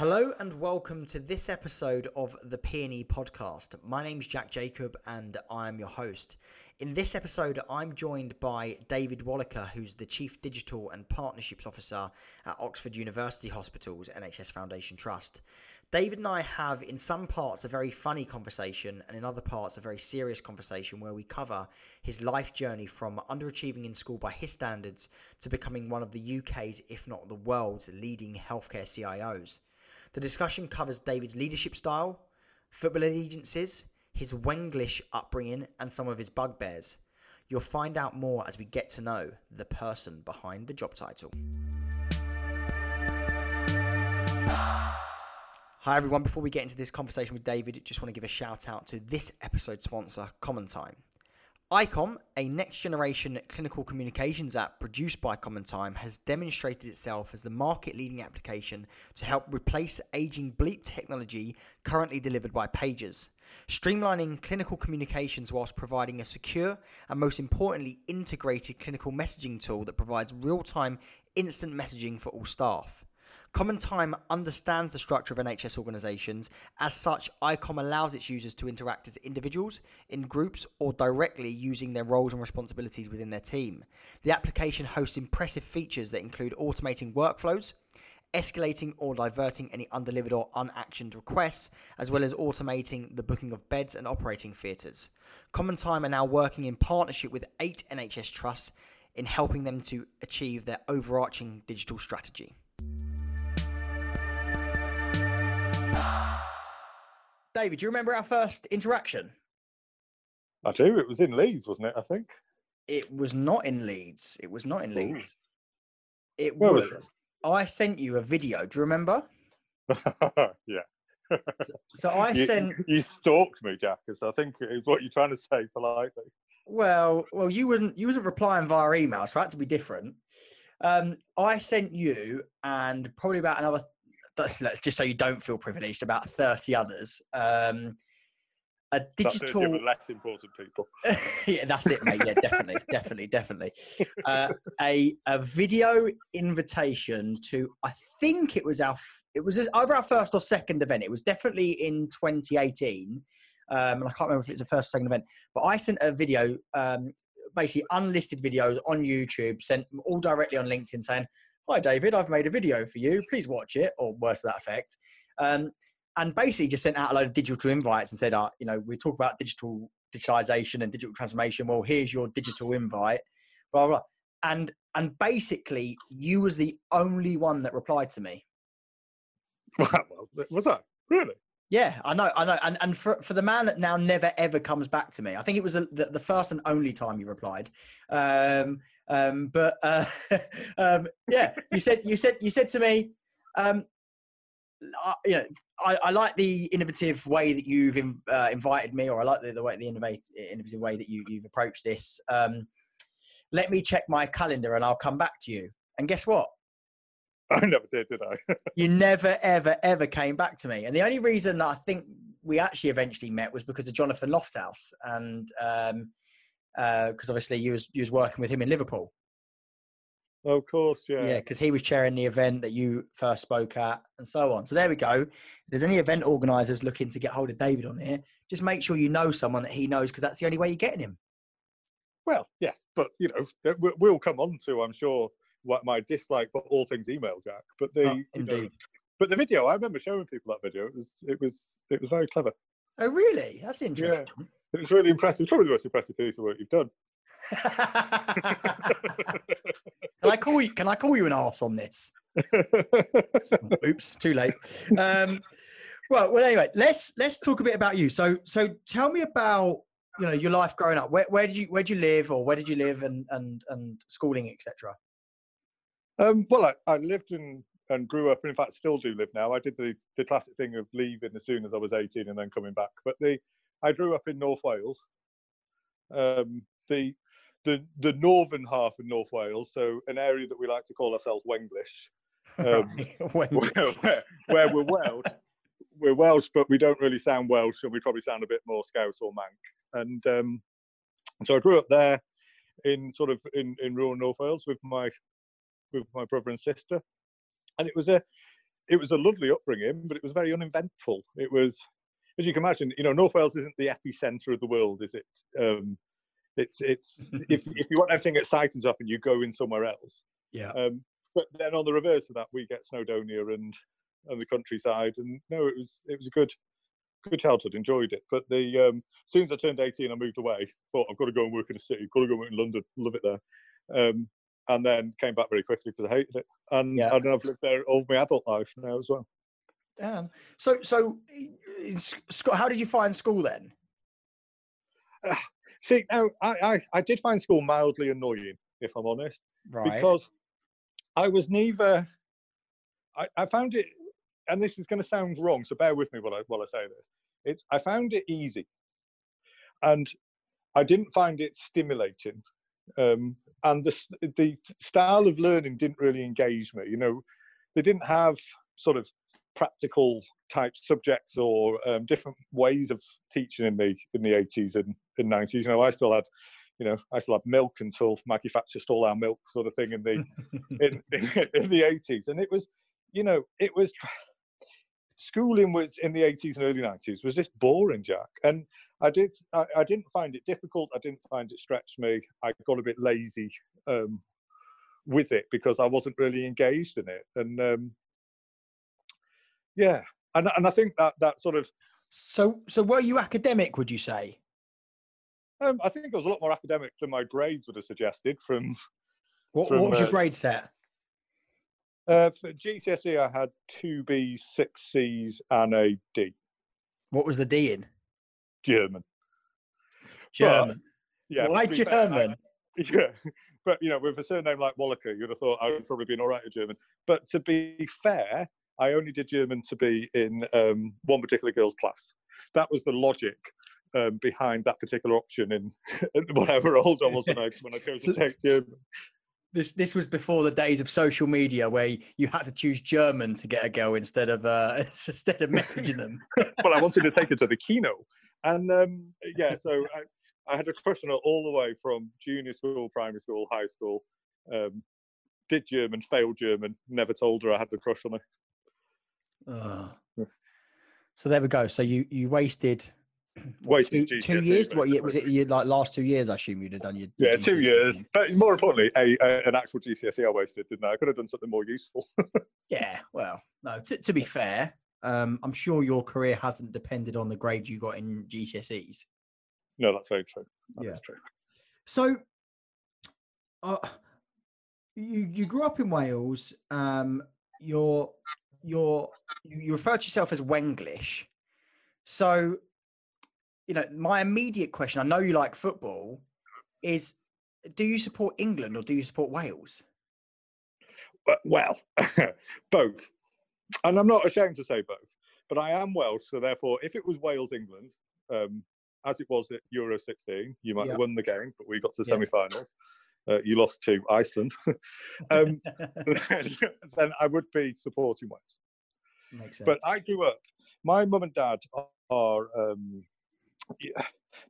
Hello and welcome to this episode of the Peony podcast. My name's Jack Jacob and I'm your host. In this episode, I'm joined by David Walliker, who's the Chief Digital and Partnerships Officer at Oxford University Hospitals NHS Foundation Trust. David and I have, in some parts, a very funny conversation, and in other parts, a very serious conversation where we cover his life journey from underachieving in school by his standards to becoming one of the UK's, if not the world's, leading healthcare CIOs. The discussion covers David's leadership style, football allegiances, his Wenglish upbringing, and some of his bugbears. You'll find out more as we get to know the person behind the job title. Hi, everyone. Before we get into this conversation with David, just want to give a shout out to this episode sponsor, CommonTime. ICOM, a next generation clinical communications app produced by CommonTime, has demonstrated itself as the market leading application to help replace aging bleep technology currently delivered by pages, streamlining clinical communications whilst providing a secure and, most importantly, integrated clinical messaging tool that provides real time instant messaging for all staff. CommonTime understands the structure of NHS organisations. As such, ICOM allows its users to interact as individuals, in groups, or directly using their roles and responsibilities within their team. The application hosts impressive features that include automating workflows, escalating or diverting any undelivered or unactioned requests, as well as automating the booking of beds and operating theatres. CommonTime are now working in partnership with eight NHS trusts in helping them to achieve their overarching digital strategy. David, do you remember our first interaction? I do. It was in Leeds, wasn't it? I think. It was not in Leeds. It was not in Leeds. It Where was. was I sent you a video. Do you remember? yeah. So I you, sent. you stalked me, Jack. So I think it's what you're trying to say politely. Well, well, you wouldn't. You wasn't replying via email, so it had to be different. Um, I sent you and probably about another. Let's just so you don't feel privileged. About thirty others. Um, a digital. less important people. yeah, that's it, mate. Yeah, definitely, definitely, definitely. Uh, a a video invitation to I think it was our it was either our first or second event. It was definitely in 2018, um, and I can't remember if it was the first or second event. But I sent a video, um, basically unlisted videos on YouTube, sent all directly on LinkedIn, saying, "Hi, David, I've made a video for you. Please watch it," or worse to that effect. Um, and basically just sent out a load of digital invites and said, uh, you know, we talk about digital digitalization and digital transformation. Well, here's your digital invite, blah blah. And and basically, you was the only one that replied to me. Wow, was that really? Yeah, I know, I know. And and for for the man that now never ever comes back to me, I think it was the, the, the first and only time you replied. Um, um, but uh, um, yeah, you said you said you said to me, um, I- you know, I, I like the innovative way that you've in, uh, invited me, or I like the, the way the innovative innovative way that you you've approached this. Um, let me check my calendar and I'll come back to you. And guess what? I never did, did I? you never ever ever came back to me. And the only reason that i think we actually eventually met was because of jonathan lofthouse and um because obviously you was you was working with him in liverpool. Of course, yeah. yeah because he was chairing the event that you first spoke at and so on. So there we go. If there's any event organizers looking to get hold of david on here just make sure you know someone that he knows because that's the only way you're getting him. Well, yes, but you know, we'll come on to, I'm sure, what my dislike for all things email, Jack. But the Oh, you know, indeed. but the video, I remember showing people that video. It was it was it was very clever. oh really that's interesting It was really impressive. Probably the most impressive piece of work you've done. can i call you can i call you an arse on this Oops, too late. Um, well, well. Anyway, let's let's talk a bit about you. So, so tell me about you know your life growing up. Where, where did you where did you live, or where did you live, and and and schooling, etc. Um, well, I, I lived in and grew up, and in fact, still do live now. I did the, the classic thing of leaving as soon as I was 18 and then coming back. But the I grew up in North Wales, um, the the the northern half of North Wales, so an area that we like to call ourselves Wenglish, um, where, where, where we're Welsh. We're Welsh, but we don't really sound Welsh, and we probably sound a bit more Scouse or Manc. And um, so I grew up there in sort of in, in rural North Wales with my with my brother and sister, and it was a it was a lovely upbringing, but it was very uneventful. It was, as you can imagine, you know, North Wales isn't the epicenter of the world, is it? Um, it's it's if if you want everything exciting to happen, you go in somewhere else. Yeah. Um, but then on the reverse of that, we get Snowdonia and and the countryside, and no, it was it was a good good childhood. Enjoyed it. But the um, as soon as I turned eighteen, I moved away. Thought I've got to go and work in a city. Got to go and work in London. Love it there. Um, and then came back very quickly because I hated it. And, Yeah. and I've lived there all my adult life now as well. Damn. So so Scott, how did you find school then? See, now I, I, I did find school mildly annoying, if I'm honest, Right. because I was neither. I, I found it, and this is going to sound wrong, so bear with me while I while I say this. It's I found it easy, and I didn't find it stimulating, um, and the the style of learning didn't really engage me. You know, they didn't have sort of practical type subjects or um, different ways of teaching in the in the 80s and, and 90s. You know, I still had, you know, I still had milk until Maggie Thatcher stole our milk, sort of thing in the in, in the 80s, and it was, you know, it was schooling was in the 80s and early 90s was just boring, Jack, and. I did. I, I didn't find it difficult. I didn't find it stretch me. I got a bit lazy um, with it because I wasn't really engaged in it. And um, yeah, and and I think that that sort of So so were you academic? Would you say? um, I think it was a lot more academic than my grades would have suggested. From What, From, what was your uh, grade set? uh, for GCSE, I had two Bs, six Cs, and a D. What was the D in? German. German. Yeah. Why be fair, German? yeah, but you know, with a surname like Walliker, you'd have thought I would probably been all right at German. But to be fair, I only did German to be in um, one particular girl's class. That was the logic um, behind that particular option in whatever old I was when I when I chose So- to take German. This this was before the days of social media where you had to choose German to get a girl instead of uh, instead of messaging them. But I wanted to take her to the kino, and um, yeah, so I, I had a crush on her all the way from junior school, primary school, high school. Um, did German, failed German, never told her I had the crush on her. Yeah. So there we go. So you you wasted what, Wasted two, two years. What year was it? Your like last two years? I assume you'd have done your, your Yeah, two years. But more importantly, a, a an actual GCSE I wasted, didn't I? I could have done something more useful. Yeah. Well, no. To, to be fair, um, I'm sure your career hasn't depended on the grade you got in GCSEs. no, that's very true. That Yeah. true. So, uh, you you grew up in Wales. Um, you're you're you you refer to yourself as Wenglish. So, you know, my immediate question. I know you like football. Is do you support England or do you support Wales? Well, both. And I'm not ashamed to say both. But I am Welsh, so therefore, if it was Wales England, um, as it was at Euro 16, you might Yeah. have won the game, but we got to Yeah. semi-finals. Uh, you lost to Iceland. um, then I would be supporting Wales. Makes sense. but I grew up. My mum and dad are um, yeah,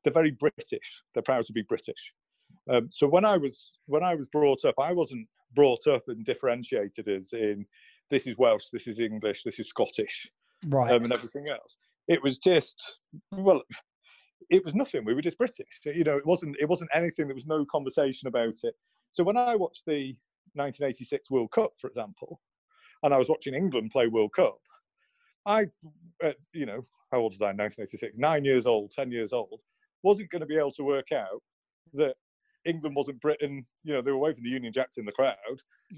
they're very British. They're proud to be British. Um, so when I was when I was brought up, I wasn't brought up and differentiated as in this is Welsh, this is English, this is Scottish, right. um, and everything else. It was just well, it was nothing. We were just British. You know, it wasn't it wasn't anything. There was no conversation about it. So when I watched the 1986 World Cup, for example, and I was watching England play World Cup, I, uh, you know, how old was I? in 1986, nine years old, ten years old, wasn't going to be able to work out that England wasn't Britain. You know, they were waving the Union Jacks in the crowd.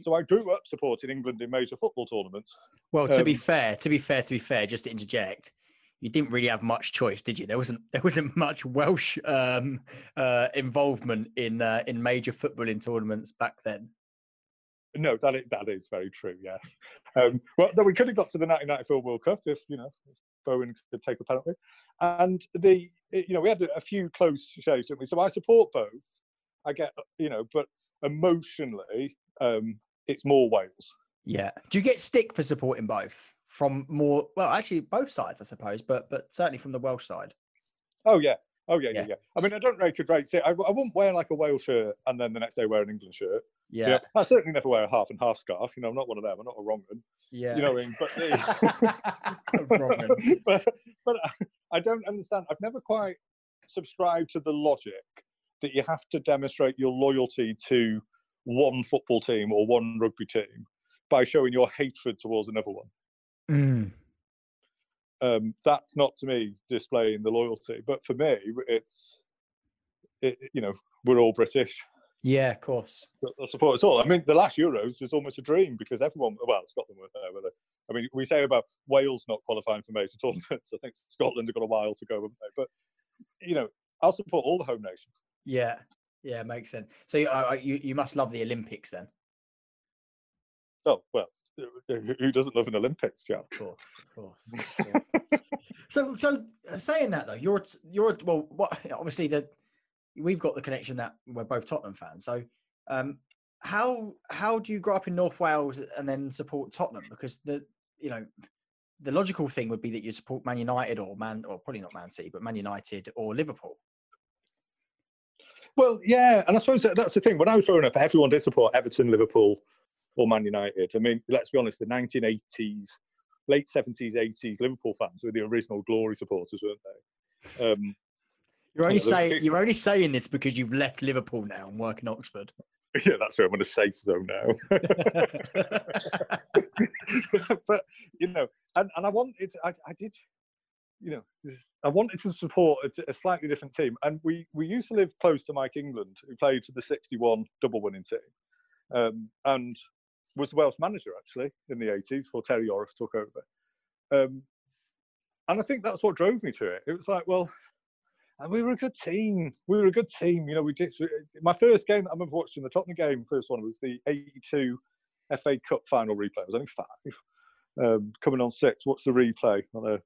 So I grew up supporting England in major football tournaments. Well, to be um, fair, to be fair, to be fair, just to interject, you didn't really have much choice, did you? There wasn't there wasn't much Welsh um, uh, involvement in uh, in major footballing tournaments back then. No, that is, that is very true. Yes. Um, well, no, we could have got to the 1994 World Cup if you know if Bodin could take a penalty, and the you know we had a few close shaves, didn't we? So I support both. I get you know, but emotionally, um, it's more Wales. Yeah. Do you get stick for supporting both from more? Well, actually, both sides, I suppose, but but certainly from the Welsh side. Oh yeah. Oh yeah, yeah, Yeah. yeah. I mean, I don't really could rate it. I, I wouldn't wear like a Wales shirt and then the next day wear an England shirt. Yeah. You know, I certainly never wear a half and half scarf. You know, I'm not one of them. I'm not a wrong one. Yeah. You know, what I mean? but, the, but but I don't understand. I've never quite subscribed to the logic that you have to demonstrate your loyalty to one football team or one rugby team by showing your hatred towards another one. Mm. Um, that's not to me displaying the loyalty, but for me, it's it, you know we're all British. Yeah, of course. I support us all. I mean, the last Euros was almost a dream because everyone, well, Scotland were there, were they? I mean, we say about Wales not qualifying for major tournaments. I think Scotland have got a while to go, haven't they? But you know, I'll support all the home nations. Yeah, yeah, makes sense. So you, uh, you you must love the Olympics then. Oh well, who doesn't love an Olympics? Yeah, Of course, of course. Of course. so, so uh, saying that though, you're you're well, what obviously the we've got the connection that we're both Tottenham fans. So, um, how how do you grow up in North Wales and then support Tottenham? Because the you know the logical thing would be that you support Man United or Man or probably not Man City, but Man United or Liverpool. Well, yeah, and I suppose that, that's the thing. When I was growing up, everyone did support Everton, Liverpool, or Man United. I mean, let's be honest, the 1980s, late 70s, 80s Liverpool fans were the original glory supporters, weren't they? Um, You're only saying you're only saying this because you've left Liverpool now and work in Oxford. yeah, that's where I'm in a safe zone now. but you know, and, and I wanted, I, I did, you know, I wanted to support a slightly different team, and we we used to live close to Mike England, who played for the '61 double winning team, um, and was the Welsh manager actually in the '80s before Terry Yorath took over. Um, and I think that's what drove me to it. It was like, well, and we were a good team. We were a good team. You know, we did. My first game that I remember watching, the Tottenham game, first one was the '82 FA Cup final replay. I was only five. Um, coming on six. What's the replay on a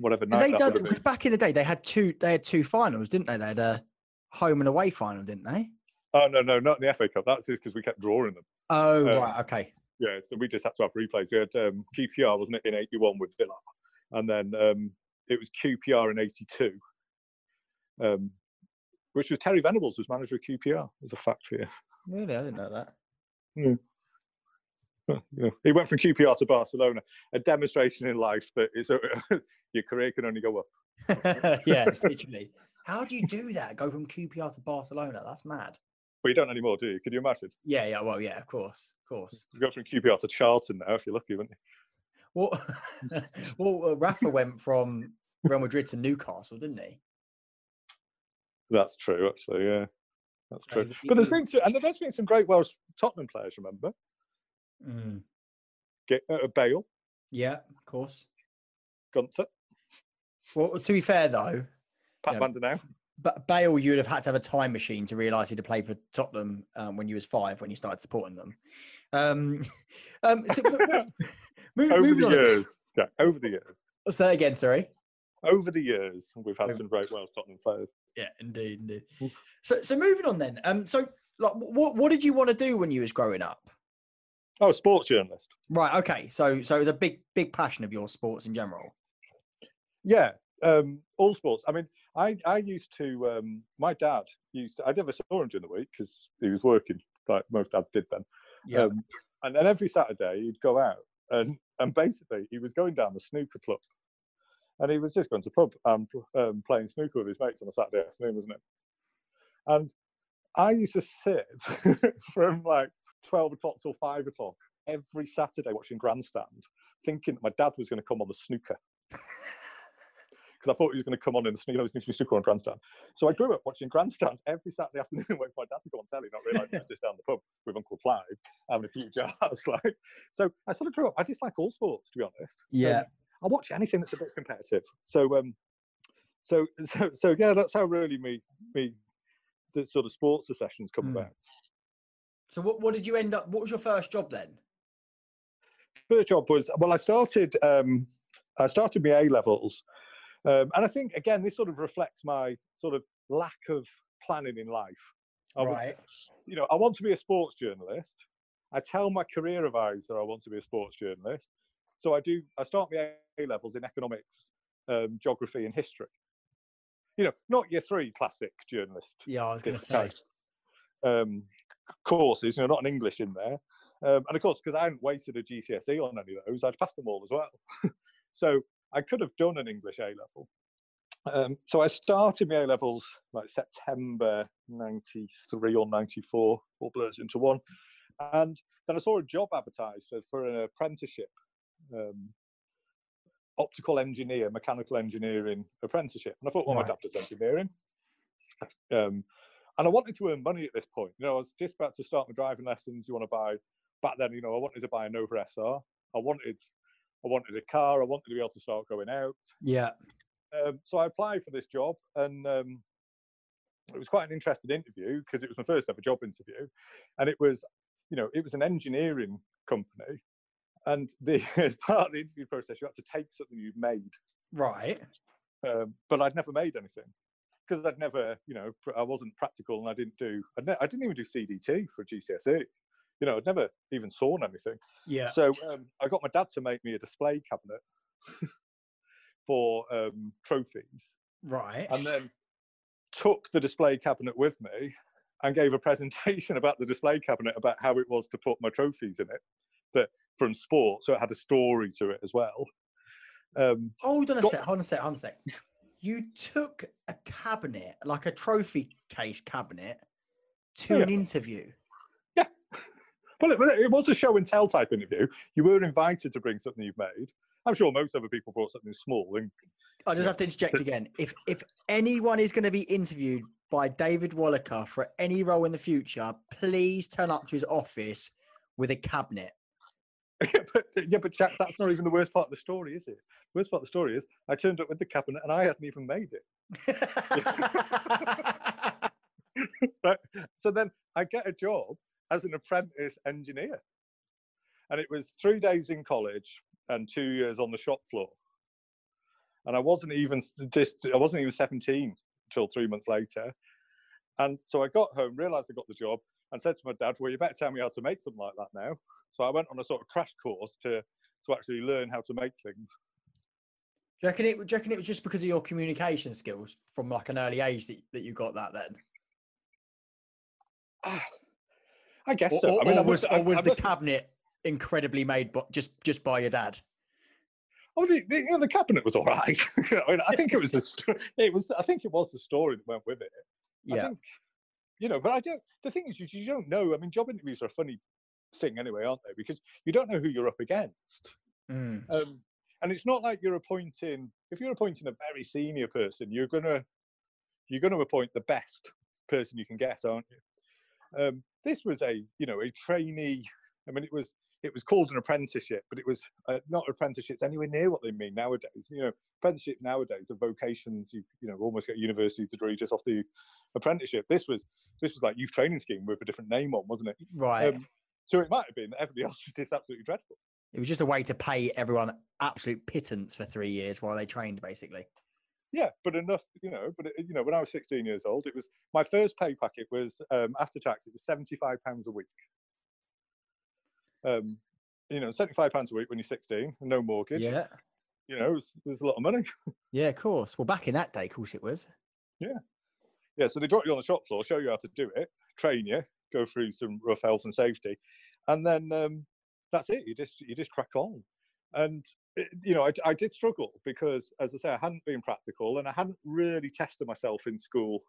whatever night done, because back in the day, they had two. They had two finals, didn't they? They had a home and away final, didn't they? Oh no, no, not in the FA Cup. That's just because we kept drawing them. Oh Um, right, okay. Yeah, so we just had to have replays. We had um, QPR, wasn't it, in '81 with Villa, and then um, it was QPR in '82, um, which was Terry Venables was manager of QPR. As a fact for you. Really, I didn't know that. Well, you know, he went from QPR to Barcelona, a demonstration in life that is your career can only go up. yeah, literally. How do you do that? Go from QPR to Barcelona? That's mad. But you don't anymore, do you? Could you imagine? Yeah, yeah. Well, yeah, of course, of course. You go from QPR to Charlton now, if you're lucky, wouldn't you? Well, well, uh, Rafa went from Real Madrid to Newcastle, didn't he? That's true, actually. Yeah, that's So true. But there's he- been and there's been some great Welsh Tottenham players. Remember, Mm, Get, uh, Bale, yeah, of course. Gunter, Well, to be fair though, Pat Yeah. Van den Hauwe. but Bale, you'd have had to have a time machine to realise he'd have played for Tottenham um, when you was five, when you started supporting them. Um, um, so, move- Over the on. years, yeah, over the years, I Say that again, sorry. over the years, we've had Over- some great Welsh Tottenham players. Yeah, indeed, indeed. So, so moving on then. Um, so like, what what did you want to do when you was growing up? Oh, sports journalist. Right. Okay. So, so it was a big, big passion of your sports in general. Yeah, um, all sports. I mean, I I used to. Um, my dad used. To, I never saw him during the week because he was working, like most dads did then. Yeah. Um, and then every Saturday he'd go out and and basically he was going down the snooker club, and he was just going to pub and um, playing snooker with his mates on a Saturday afternoon, wasn't it? And I used to sit from like twelve o'clock till five o'clock every Saturday watching Grandstand, thinking that my dad was going to come on the snooker because I thought he was going to come on in the snooker, you know, snooker on Grandstand. So I grew up watching Grandstand every Saturday afternoon, waiting for my dad to go on telly, not realising he was just down the pub with Uncle Clive having a few jars. Like, so I sort of grew up. I dislike all sports, to be honest. Yeah. Um, I watch anything that's a bit competitive. So, um, so, so, so yeah, that's how really me, me, the sort of sports sessions come Mm. about. So, what, what did you end up? What was your first job then? first job was well i started um i started my a levels um, and i think again this sort of reflects my sort of lack of planning in life I was- right. you know i want to be a sports journalist i tell my career advisor i want to be a sports journalist so i do i start my a levels in economics um, geography and history you know not your three classic journalist Yeah, I was going to say. um, courses, you know, not an English in there. Um, and of course, because I hadn't wasted a GCSE on any of those, I'd passed them all as well. so I could have done an English A level. Um, so I started my A levels like September 93 or 94, all blurs into one. And then I saw a job advertised for an apprenticeship, um, optical engineer, mechanical engineering apprenticeship. And I thought, well, right. my dad does engineering. Um, and I wanted to earn money at this point. You know, I was just about to start my driving lessons. You want to buy, back then, you know, I wanted to buy a Nova SR. I wanted, I wanted a car. I wanted to be able to start going out. Yeah. Um, so I applied for this job, and um, it was quite an interesting interview because it was my first ever job interview, and it was, you know, it was an engineering company, and the as part of the interview process, you had to take something you've made. Right. Um, but I'd never made anything because I'd never, you know, I wasn't practical and I didn't do, I, ne- I didn't even do CDT for GCSE. You know, I'd never even sawn anything. Yeah. So um, I got my dad to make me a display cabinet for um, trophies. Right. And then took the display cabinet with me and gave a presentation about the display cabinet about how it was to put my trophies in it that from sport so it had a story to it as well um, hold on a got, sec hold on a sec hold on a sec you took a cabinet like a trophy case cabinet to yeah. an interview yeah well it, it was a show and tell type interview you were invited to bring something you've made I'm sure most other people brought something small. And I just have to interject again. If if anyone is going to be interviewed by David Walliker for any role in the future, please turn up to his office with a cabinet. Uh, yeah, but, yeah, but Jack, that's not even the worst part of the story, is it? The worst part of the story is I turned up with the cabinet and I hadn't even made it. right? So then I get a job as an apprentice engineer. And it was three days in college, and two years on the shop floor. And I wasn't even just I wasn't even 17 until three months later. And so I got home, realized I got the job, and said to my dad, Well, you better tell me how to make something like that now. So I went on a sort of crash course to to actually learn how to make things. Do you reckon it, do you reckon it was just because of your communication skills from like an early age that, that you got that then? Ah, I guess or, so. Or, I mean, or was, or was I, the cabinet incredibly made, but just just by your dad. Oh, the, the, you know, the cabinet was all right. I, mean, I think it was the it was I think it was the story that went with it. Yeah. Think, you know, but I don't. The thing is, you, don't know. I mean, job interviews are a funny thing anyway, aren't they? Because you don't know who you're up against. Mm. Um, and it's not like you're appointing. If you're appointing a very senior person, you're gonna you're gonna appoint the best person you can get, aren't you? Um, this was a you know a trainee. I mean, it was it was called an apprenticeship, but it was uh, not apprenticeships anywhere near what they mean nowadays. You know, apprenticeship nowadays are vocations. You you know almost get a university degree just off the apprenticeship. This was this was like youth training scheme with a different name on, wasn't it? Right. Um, so it might have been everybody else was just absolutely dreadful. It was just a way to pay everyone absolute pittance for three years while they trained, basically. Yeah, but enough, you know. But you know, when I was 16 years old, it was my first pay packet was um, after tax. It was 75 pounds a week um, you know, seventy-five pounds a week when you're sixteen, no mortgage. Yeah. You know, it was, it was a lot of money. yeah, of course. Well, back in that day, of course it was. Yeah. Yeah. So they drop you on the shop floor, show you how to do it, train you, go through some rough health and safety, and then um, that's it. You just you just crack on. And it, you know, I, I did struggle because, as I say, I hadn't been practical and I hadn't really tested myself in school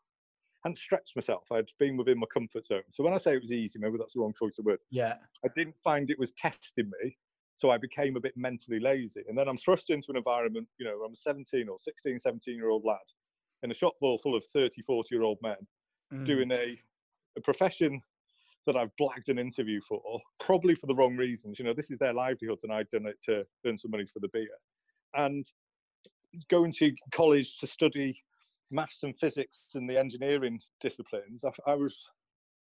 hadn't stretched myself. I'd been within my comfort zone. So when I say it was easy, maybe that's the wrong choice of word. Yeah. I didn't find it was testing me. So I became a bit mentally lazy. And then I'm thrust into an environment, you know, I'm a 17 or 16, 17 year old lad in a shop full full of 30, 40 year old men mm. doing a, a profession that I've blagged an interview for, probably for the wrong reasons. You know, this is their livelihoods and I'd done it to earn some money for the beer. And going to college to study maths and physics and the engineering disciplines, I, I was,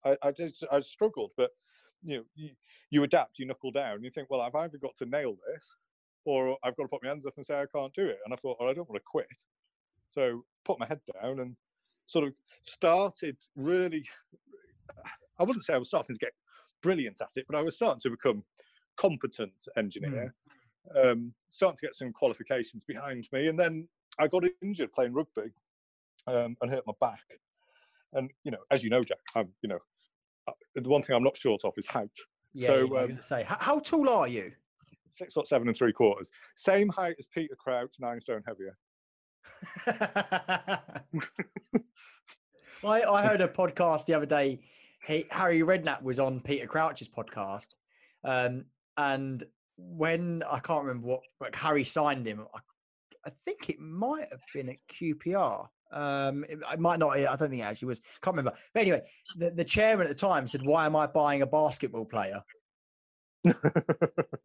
I, I, did, I struggled, but you know, you, you adapt, you knuckle down, you think, well, I've either got to nail this, or I've got to put my hands up and say I can't do it. And I thought, well, I don't want to quit, so put my head down and sort of started really. I wouldn't say I was starting to get brilliant at it, but I was starting to become competent engineer. Mm. Um, starting to get some qualifications behind me, and then I got injured playing rugby um, and hurt my back. And you know, as you know, Jack, I'm you know, uh, the one thing I'm not short of is height. Yeah. So, um, say, how, tall are you? Six foot seven and three quarters. Same height as Peter Crouch, nine stone heavier. I, I heard a podcast the other day. He, Harry Redknapp was on Peter Crouch's podcast, um, and when I can't remember what, but Harry signed him. I, I think it might have been at QPR. Um, it, it might not. I don't think it actually was. Can't remember. But anyway, the, the chairman at the time said, "Why am I buying a basketball player?" Well,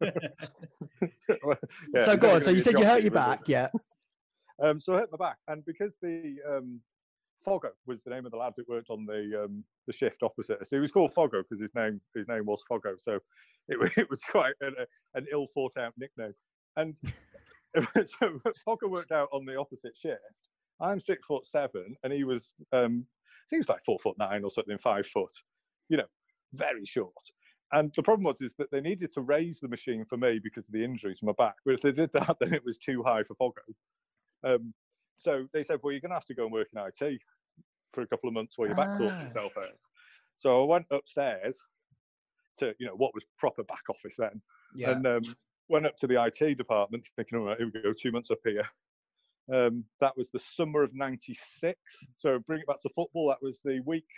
yeah, so go on. So you said you hurt your back, yeah. Um, so I hurt my back, and because the um, Foggo was the name of the lad that worked on the um, the shift opposite us. He was called Foggo because his name his name was Foggo. So it, it was quite an, an ill thought out nickname. And so Foggo worked out on the opposite shift. I'm six foot seven, and he was um, I think he was like four foot nine or something, five foot. You know, very short. And the problem was is that they needed to raise the machine for me because of the injury to my back. But if they did that, then it was too high for Foggo. Um, so they said, well, you're going to have to go and work in IT for a couple of months while your back sorts Ah. itself out. So I went upstairs to, you know, what was proper back office then, Yeah. and um, went up to the IT department thinking, all right, here we go, two months up here. Um, that was the summer of '96. So bring it back to football. That was the week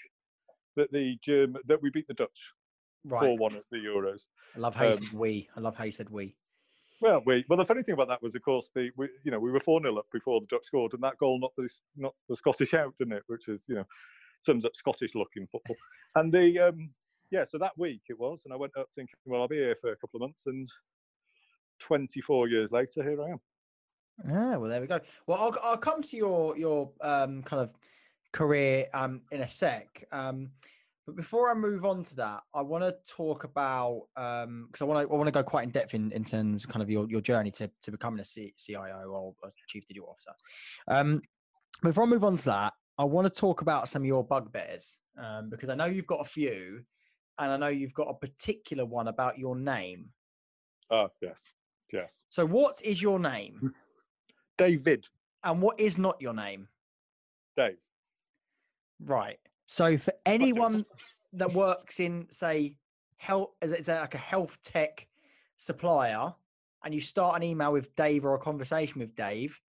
that the German that we beat the Dutch right. four one at the Euros. I love how you um, said we. I love how you said we. Well, we well the funny thing about that was, of course, the we, you know we were four 0 up before the Dutch scored, and that goal knocked the knocked the Scottish out, didn't it? Which is you know sums up Scottish look in football. And the um yeah, so that week it was, and I went up thinking, well, I'll be here for a couple of months, and 24 years later, here I am. Yeah, well, there we go. Well, I'll, I'll come to your your um, kind of career um, in a sec. Um, but before I move on to that, I want to talk about because I want to I want to go quite in depth in, in terms of kind of your, your journey to, to becoming a C, CIO or a chief digital officer. Um, before I move on to that, I want to talk about some of your bugbears um, because I know you've got a few, and I know you've got a particular one about your name. Oh yes, yes. So, what is your name, David, and what is not your name? Dave. Right. So for anyone that works in, say, health, is it like a health tech supplier, and you start an email with Dave or a conversation with Dave,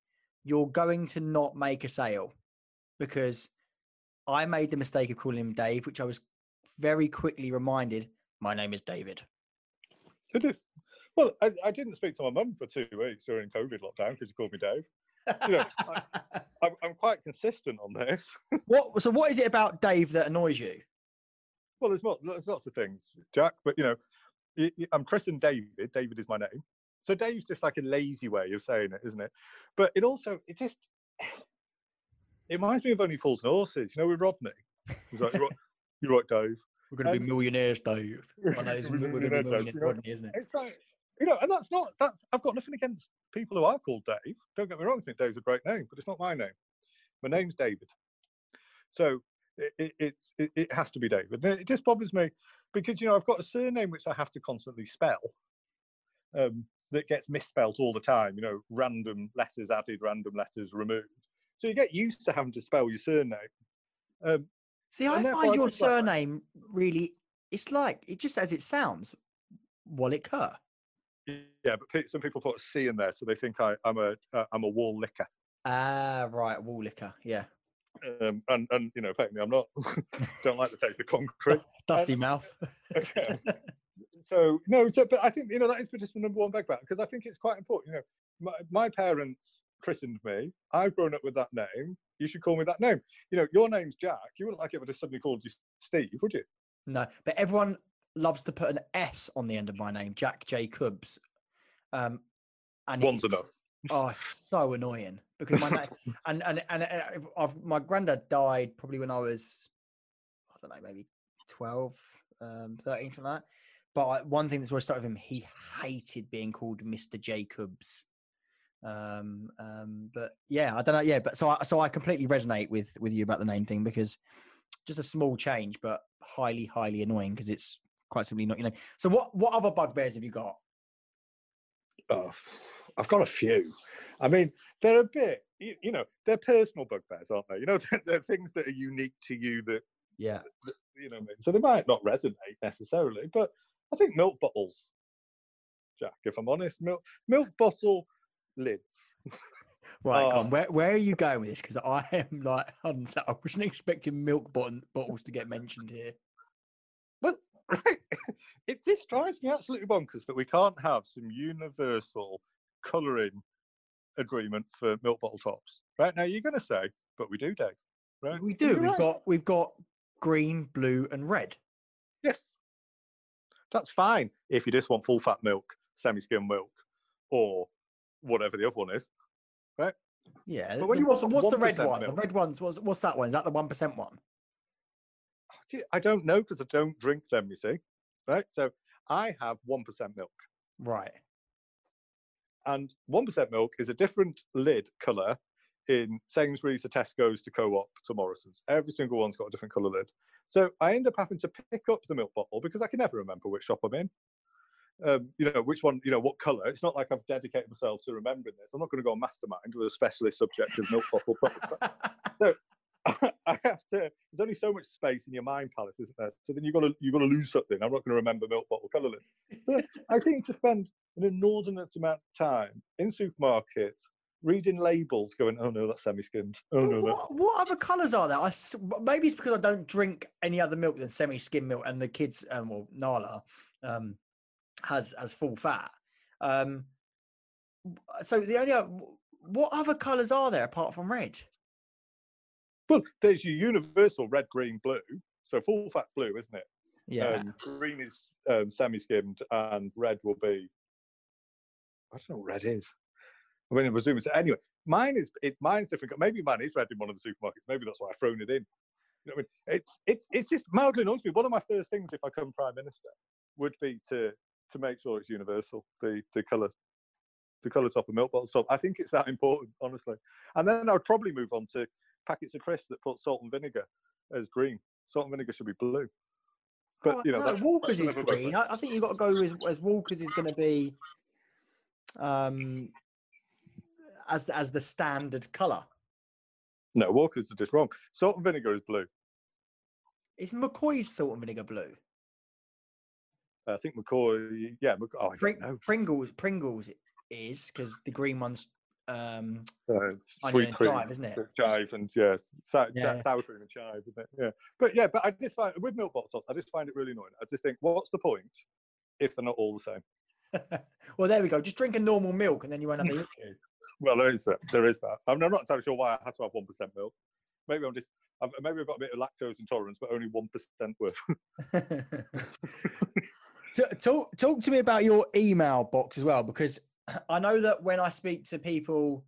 you're going to not make a sale because I made the mistake of calling him Dave, which I was very quickly reminded. My name is David. It is. Well, I, I didn't speak to my mum for two weeks during COVID lockdown because she called me Dave. You know, I'm, I'm quite consistent on this. what? So what is it about Dave that annoys you? Well, there's, mo- there's lots of things, Jack, but you know, I'm christened David. David is my name. So Dave's just like a lazy way of saying it, isn't it? But it also, it just, it reminds me of Only Fools and Horses, you know, with Rodney. He's like, you're right, you're right, Dave. We're going to Um, be millionaires, Dave. I know it's- We're we're gonna be be millionaires, millionaires, you know? Rodney, isn't it? It's like, you know, and that's not, that's, I've got nothing against people who are called Dave. Don't get me wrong, I think Dave's a great name, but it's not my name. My name's David. So it, it, it's, it, it has to be David. And it just bothers me because, you know, I've got a surname which I have to constantly spell um, that gets misspelt all the time, you know, random letters added, random letters removed. So you get used to having to spell your surname. Um, See, I find your just like- surname really, it's like, it just as it sounds, Wallet Kerr. Yeah, but some people put a C in there, so they think I, I'm a uh, I'm a wall licker. Ah, right, Wallicker. Yeah. um, and and you know, effectively, I'm not. don't like the taste of concrete. Dusty mouth. Okay. so no, so, but I think you know that is just the number one background because I think it's quite important. You know, my, my parents christened me. I've grown up with that name. You should call me that name. You know, your name's Jack. You wouldn't like it if I just suddenly called you Steve, would you? no, but everyone loves to put an S on the end of my name, Jack Jacobs. Um, and One's it's- enough. Oh, so annoying because my name and and and uh, I've, my granddad died probably when I was I don't know maybe 12, um, 13, something like that. But I, one thing that's always stuck with him, he hated being called Mr. Jacobs. Um, um, but yeah, I don't know. Yeah, but so I, so I completely resonate with with you about the name thing because just a small change, but highly highly annoying because it's quite simply not you know. So what what other bugbears have you got? Oh, I've got a few. I mean, they're a bit. You, you know, they're personal bugbears, aren't they? You know, they're, they're things that are unique to you that Yeah, you know. I mean? So they might not resonate necessarily, but I think milk bottles, Jack. If I'm honest, milk milk bottle lids. Right, on. Ah. Where where are you going with this? Because I am like, I wasn't expecting milk bottle, bottles to get mentioned here. It just drives me absolutely bonkers that we can't have some universal colouring agreement for milk bottle tops. Right now, you're going to say, but we do, Dave. Right? We do. We've right. got we've got green, blue, and red. Yes. That's fine if you just want full fat milk, semi skim milk, or whatever the other one is. Right? Yeah. But when the- you what's, want what's the red 1% one? The red one's what's what's that one? Is that the one percent one? I don't know because I don't drink them, you see. Right? So I have 1% milk. Right. And 1% milk is a different lid colour in Sainsbury's to Tesco's to Co op to Morrison's. Every single one's got a different colour lid. So I end up having to pick up the milk bottle because I can never remember which shop I'm in. Um, you know, which one, you know, what colour. It's not like I've dedicated myself to remembering this. I'm not going to go on mastermind with a specialist subject of milk bottle products. I have to. There's only so much space in your mind palace, isn't there? So then you've got to you've got to lose something. I'm not going to remember milk bottle colour lid. So I seem to spend an inordinate amount of time in supermarkets reading labels, going, "Oh no, that's semi-skimmed. Oh Well, no, what, what other colours are there? I, maybe it's because I don't drink any other milk than semi-skim milk, and the kids, um, well, Nala, um, has has full fat. Um, so the only what other colours are there apart from red? Well, there's your universal red, green, blue. So full fat blue, isn't it? Yeah, Um, green is um, semi-skimmed, and red will be. I don't know what red is. I mean, I presume it's anyway. Mine is it. Mine's different. Maybe mine is red in one of the supermarkets. Maybe that's why I've thrown it in. You know I mean? It's it's it's just mildly annoys me. One of my first things if I come prime minister would be to to make sure it's universal. The the colour. The colour top of milk bottle top. I think it's that important, honestly. And then I'd probably move on to packets of crisps that put salt and vinegar as green. Salt and vinegar should be blue. But Oh, you know, that's- Walker's that's is green. I, I think you've got to go as, as Walker's is going to be um, as as the standard colour. No, Walker's are just wrong. Salt and vinegar is blue. Is McCoy's salt and vinegar blue? I think McCoy. Yeah, Mc, oh, I Pring-. Pringles Pringles is because the green one's um, Uh, onion and cream, chive, isn't it? chive, and yes, sa- sa- Yeah. sour cream and chive, isn't it? Yeah, but yeah, but I just find with milk bottle tops, I just find it really annoying. I just think, what's the point if they're not all the same? well, there we go. Just drink a normal milk, and then you won't have the issue. Well, there is that. There is that. I mean, I'm not entirely sure why I had to have one percent milk. Maybe I'm just. I've, maybe I've got a bit of lactose intolerance, but only one percent worth. T- talk talk to me about your email box as well, because I know that when I speak to people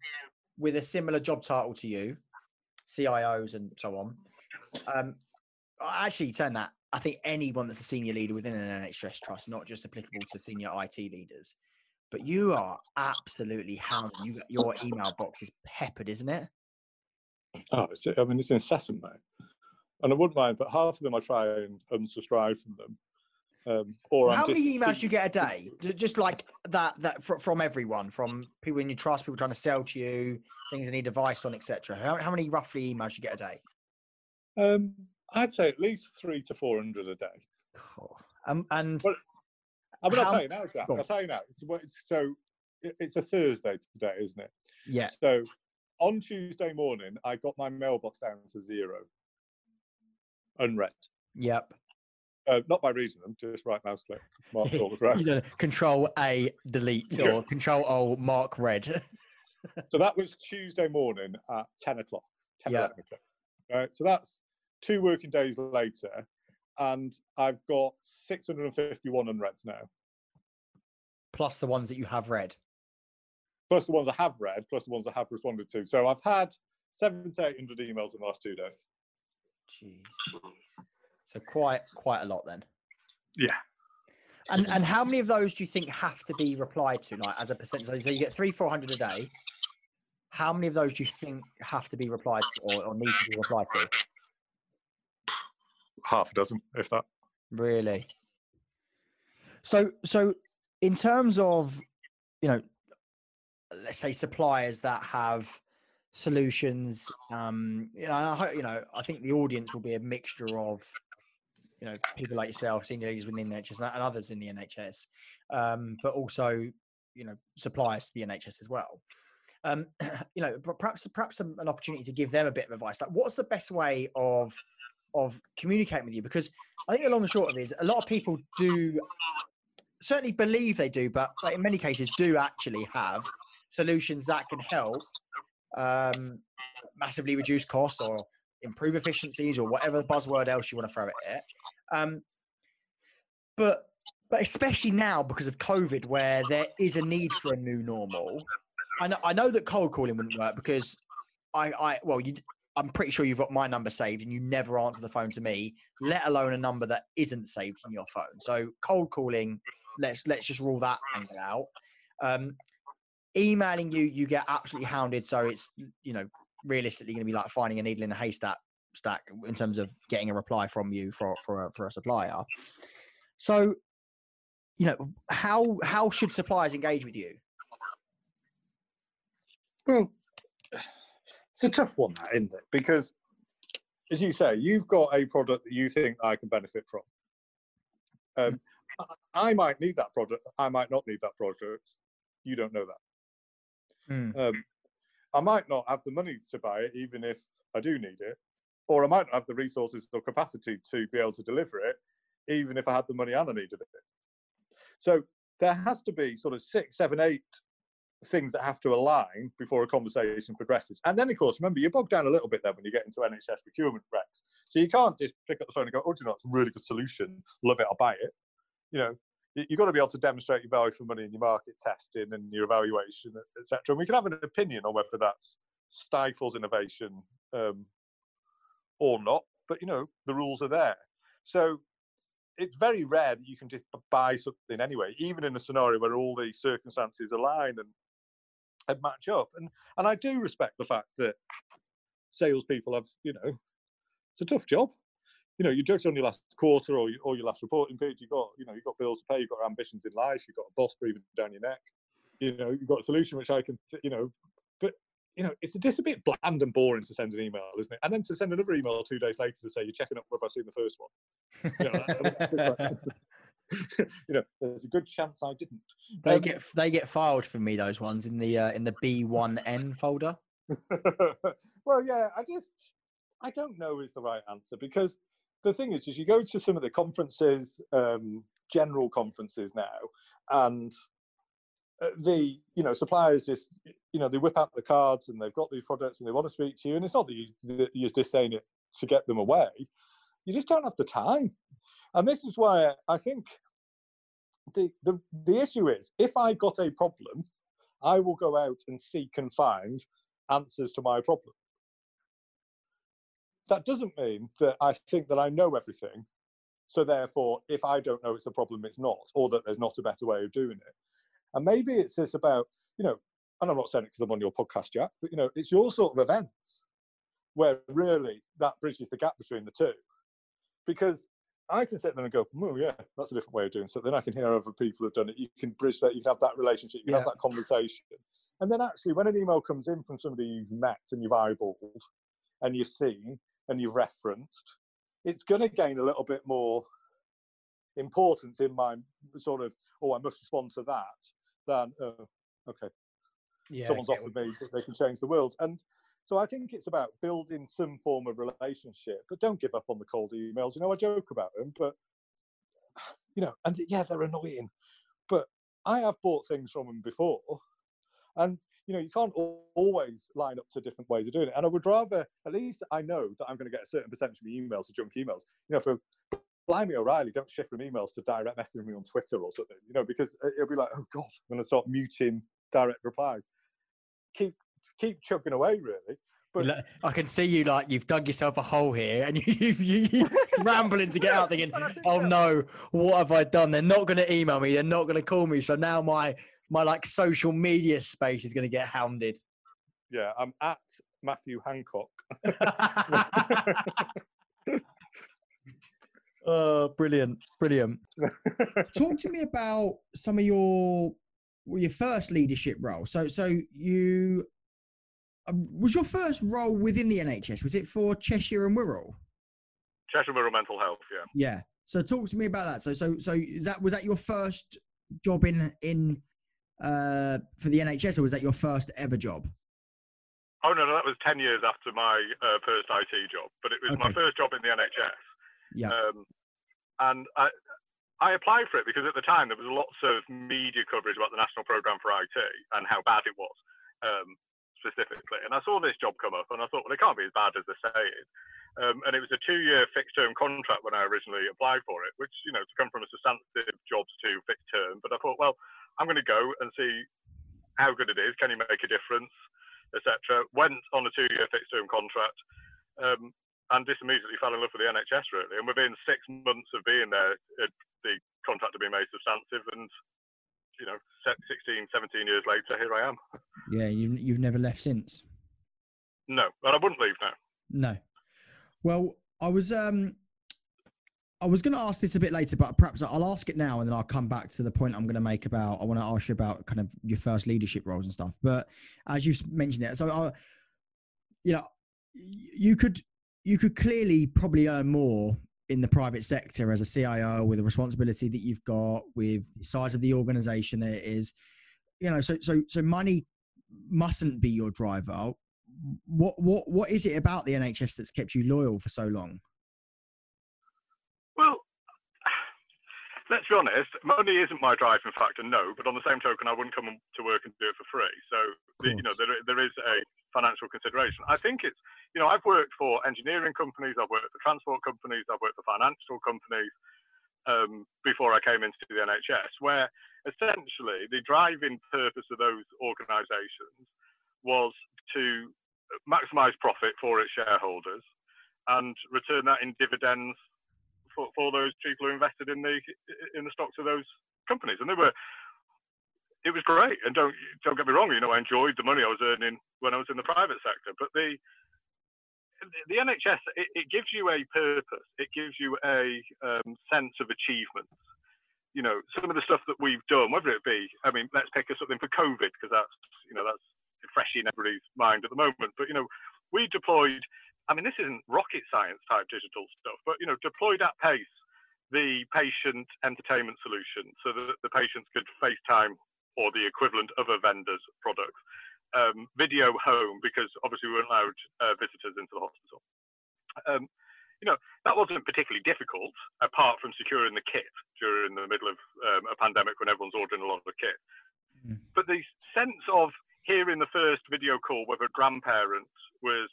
with a similar job title to you, CIOs and so on, um, I actually turn that. I think anyone that's a senior leader within an NHS trust, not just applicable to senior IT leaders, but you are absolutely hounded. You, got- your email box is peppered, isn't it? Oh, it's, I mean, it's incessant, mate. And I wouldn't mind, but half of them I try and unsubscribe from them. Um, or How I'm many emails do you get a day? Just like that, that from everyone, from people in your trust, people trying to sell to you, things they need advice on, etc. How, how many roughly emails do you get a day? Um, I'd say at least three to four hundred a day. Cool. Um, and Well, I mean, I'll tell you now, Jack. I'll tell you now. It's, so it's a Thursday today, isn't it? yeah, So on Tuesday morning, I got my mailbox down to zero, unread. yep. Uh, not by reading them, just right mouse click, mark all the right. You know, control A, delete, Yeah. or Control O, mark red. So that was Tuesday morning at 10 o'clock, 10, Yeah. 11 o'clock. Right. So that's two working days later. And I've got 651 unreads now, Plus the ones that you have read. plus the ones I have read, plus the ones I have responded to. So I've had seven to 800 emails in the last two days. Jeez. So quite quite a lot then. Yeah. And and how many of those do you think have to be replied to, like as a percentage? So- you get three, four hundred a day. How many of those do you think have to be replied to or, or need to be replied to? Half a dozen, if that. Really? So so in terms of you know let's say suppliers that have solutions um you know I hope, you know I think the audience will be a mixture of you know people like yourself, senior leaders within the NHS and others in the NHS, um, but also you know suppliers to the NHS as well. Um, you know, perhaps perhaps an opportunity to give them a bit of advice. Like, what's the best way of of communicating with you? Because I think along the short of it is a lot of people do certainly believe they do, but in many cases do actually have solutions that can help um, massively reduce costs or improve efficiencies or whatever buzzword else you want to throw at it. Um, but but especially now because of COVID, where there is a need for a new normal. I know, I know that cold calling wouldn't work because I, I well, you, I'm pretty sure you've got my number saved and you never answer the phone to me, let alone a number that isn't saved in your phone. So cold calling, let's let's just rule that angle out. Um, emailing you, you get absolutely hounded. So it's you know realistically going to be like finding a needle in a haystack stack in terms of getting a reply from you for for a, for a supplier. So, you know, how how should suppliers engage with you? Well, it's a tough one, that isn't it? Because, as you say, you've got a product that you think I can benefit from. Um, I might need that product. I might not need that product. You don't know that. Mm. Um, I might not have the money to buy it, even if I do need it, or I might not have the resources or capacity to be able to deliver it, even if I had the money and I needed it. So there has to be sort of six, seven, eight things that have to align before a conversation progresses. And then, of course, remember, you're bogged down a little bit there when you get into NHS procurement recs. So you can't just pick up the phone and go, oh, do you know, it's a really good solution. Love it, I'll buy it. You know, you've got to be able to demonstrate your value for money in your market testing and your evaluation, etc. And we can have an opinion on whether that stifles innovation um, or not, but you know the rules are there. So it's very rare that you can just buy something anyway, even in a scenario where all the circumstances align and, and match up. And and I do respect the fact that salespeople have, you know, it's a tough job you know, you judge on your last quarter or, or your last reporting period. You got, you know, you've got bills to pay. You've got ambitions in life. You've got a boss breathing down your neck. You know, you've got a solution which I can, you know, but you know, it's just a bit bland and boring to send an email, isn't it? And then to send another email two days later to say you're checking up whether I've seen the first one. You know, you know, there's a good chance I didn't. They um, get they get filed for me those ones in the uh, in the B1N folder. well, yeah, I just I don't know is the right answer because the thing is, is you go to some of the conferences, um, general conferences now, and uh, the you know suppliers just you know they whip out the cards and they've got these products and they want to speak to you, and it's not that, you, that you're just saying it to get them away. You just don't have the time, and this is why I think the the the issue is if I got a problem, I will go out and seek and find answers to my problem that doesn't mean that I think that I know everything. So therefore, if I don't know it's a problem, it's not, or that there's not a better way of doing it. And maybe it's this about, you know, and I'm not saying it because I'm on your podcast, Jack, but you know, it's your sort of events where really that bridges the gap between the two. Because I can sit there and go, oh yeah, that's a different way of doing something. I can hear other people have done it. You can bridge that, you can have that relationship, you can yeah. have that conversation. And then actually when an email comes in from somebody you've met and you've eyeballed and you've seen, and you've referenced, it's going to gain a little bit more importance in my sort of, oh, I must respond to that, than, uh, okay, yeah, someone's offered me that they can change the world. And so I think it's about building some form of relationship, but don't give up on the cold emails. You know, I joke about them, but, you know, and yeah, they're annoying. But I have bought things from them before. And you know, you can't always line up to different ways of doing it. And I would rather, at least I know that I'm going to get a certain percentage of my emails to junk emails. You know, for Blimey O'Reilly, don't shift from emails to direct messaging me on Twitter or something, you know, because it'll be like, oh God, I'm going to start muting direct replies. Keep keep chugging away, really. But I can see you like you've dug yourself a hole here, and you you you rambling to get out, thinking, "Oh no, what have I done? They're not going to email me. They're not going to call me. So now my my like social media space is going to get hounded. Yeah, I'm at Matthew Hancock. oh, brilliant, brilliant. Talk to me about some of your your first leadership role. So, so you um, was your first role within the NHS? Was it for Cheshire and Wirral? Cheshire and Wirral Mental Health, yeah. Yeah. So talk to me about that. So so so is that was that your first job in in uh, for the NHS, or was that your first ever job? Oh no, no, that was ten years after my uh, first IT job, but it was okay. my first job in the NHS. Yeah. Um, and I, I applied for it because at the time there was lots of media coverage about the National Programme for IT and how bad it was, um, specifically. And I saw this job come up, and I thought, well, it can't be as bad as they say it. Um, and it was a two-year fixed-term contract when I originally applied for it, which you know to come from a substantive jobs to fixed-term. But I thought, well, I'm going to go and see how good it is. Can you make a difference, etc. Went on a two-year fixed-term contract. Um, and just immediately fell in love with the NHS really. And within six months of being there, it, the contract had been made substantive, and you know, 16, 17 years later, here I am. Yeah, you've you've never left since. No, but I wouldn't leave now. No. Well, I was um I was going to ask this a bit later, but perhaps I'll ask it now, and then I'll come back to the point I'm going to make about. I want to ask you about kind of your first leadership roles and stuff. But as you've mentioned it, so I, you know, you could you could clearly probably earn more in the private sector as a CIO with the responsibility that you've got, with the size of the organization that it is. You know, so so so money mustn't be your driver. What what what is it about the NHS that's kept you loyal for so long? let's be honest, money isn't my driving factor, no. But on the same token, I wouldn't come to work and do it for free. So you know, there there is a financial consideration. I think it's you know, I've worked for engineering companies, I've worked for transport companies, I've worked for financial companies um, before I came into the NHS, where essentially the driving purpose of those organisations was to maximise profit for its shareholders and return that in dividends for, for those people who invested in the in the stocks of those companies, and they were. It was great, and don't don't get me wrong. You know, I enjoyed the money I was earning when I was in the private sector, but the the NHS it, it gives you a purpose. It gives you a um, sense of achievement. You know, some of the stuff that we've done, whether it be, I mean, let's pick something for COVID because that's you know that's fresh in everybody's mind at the moment. But you know, we deployed I mean, this isn't rocket science type digital stuff, but you know, deployed at pace the patient entertainment solution so that the patients could FaceTime or the equivalent of a vendor's products, um, video home because obviously we weren't allowed uh, visitors into the hospital. Um, you know, that wasn't particularly difficult apart from securing the kit during the middle of um, a pandemic when everyone's ordering a lot of the kit. Mm. But the sense of hearing the first video call with a grandparent was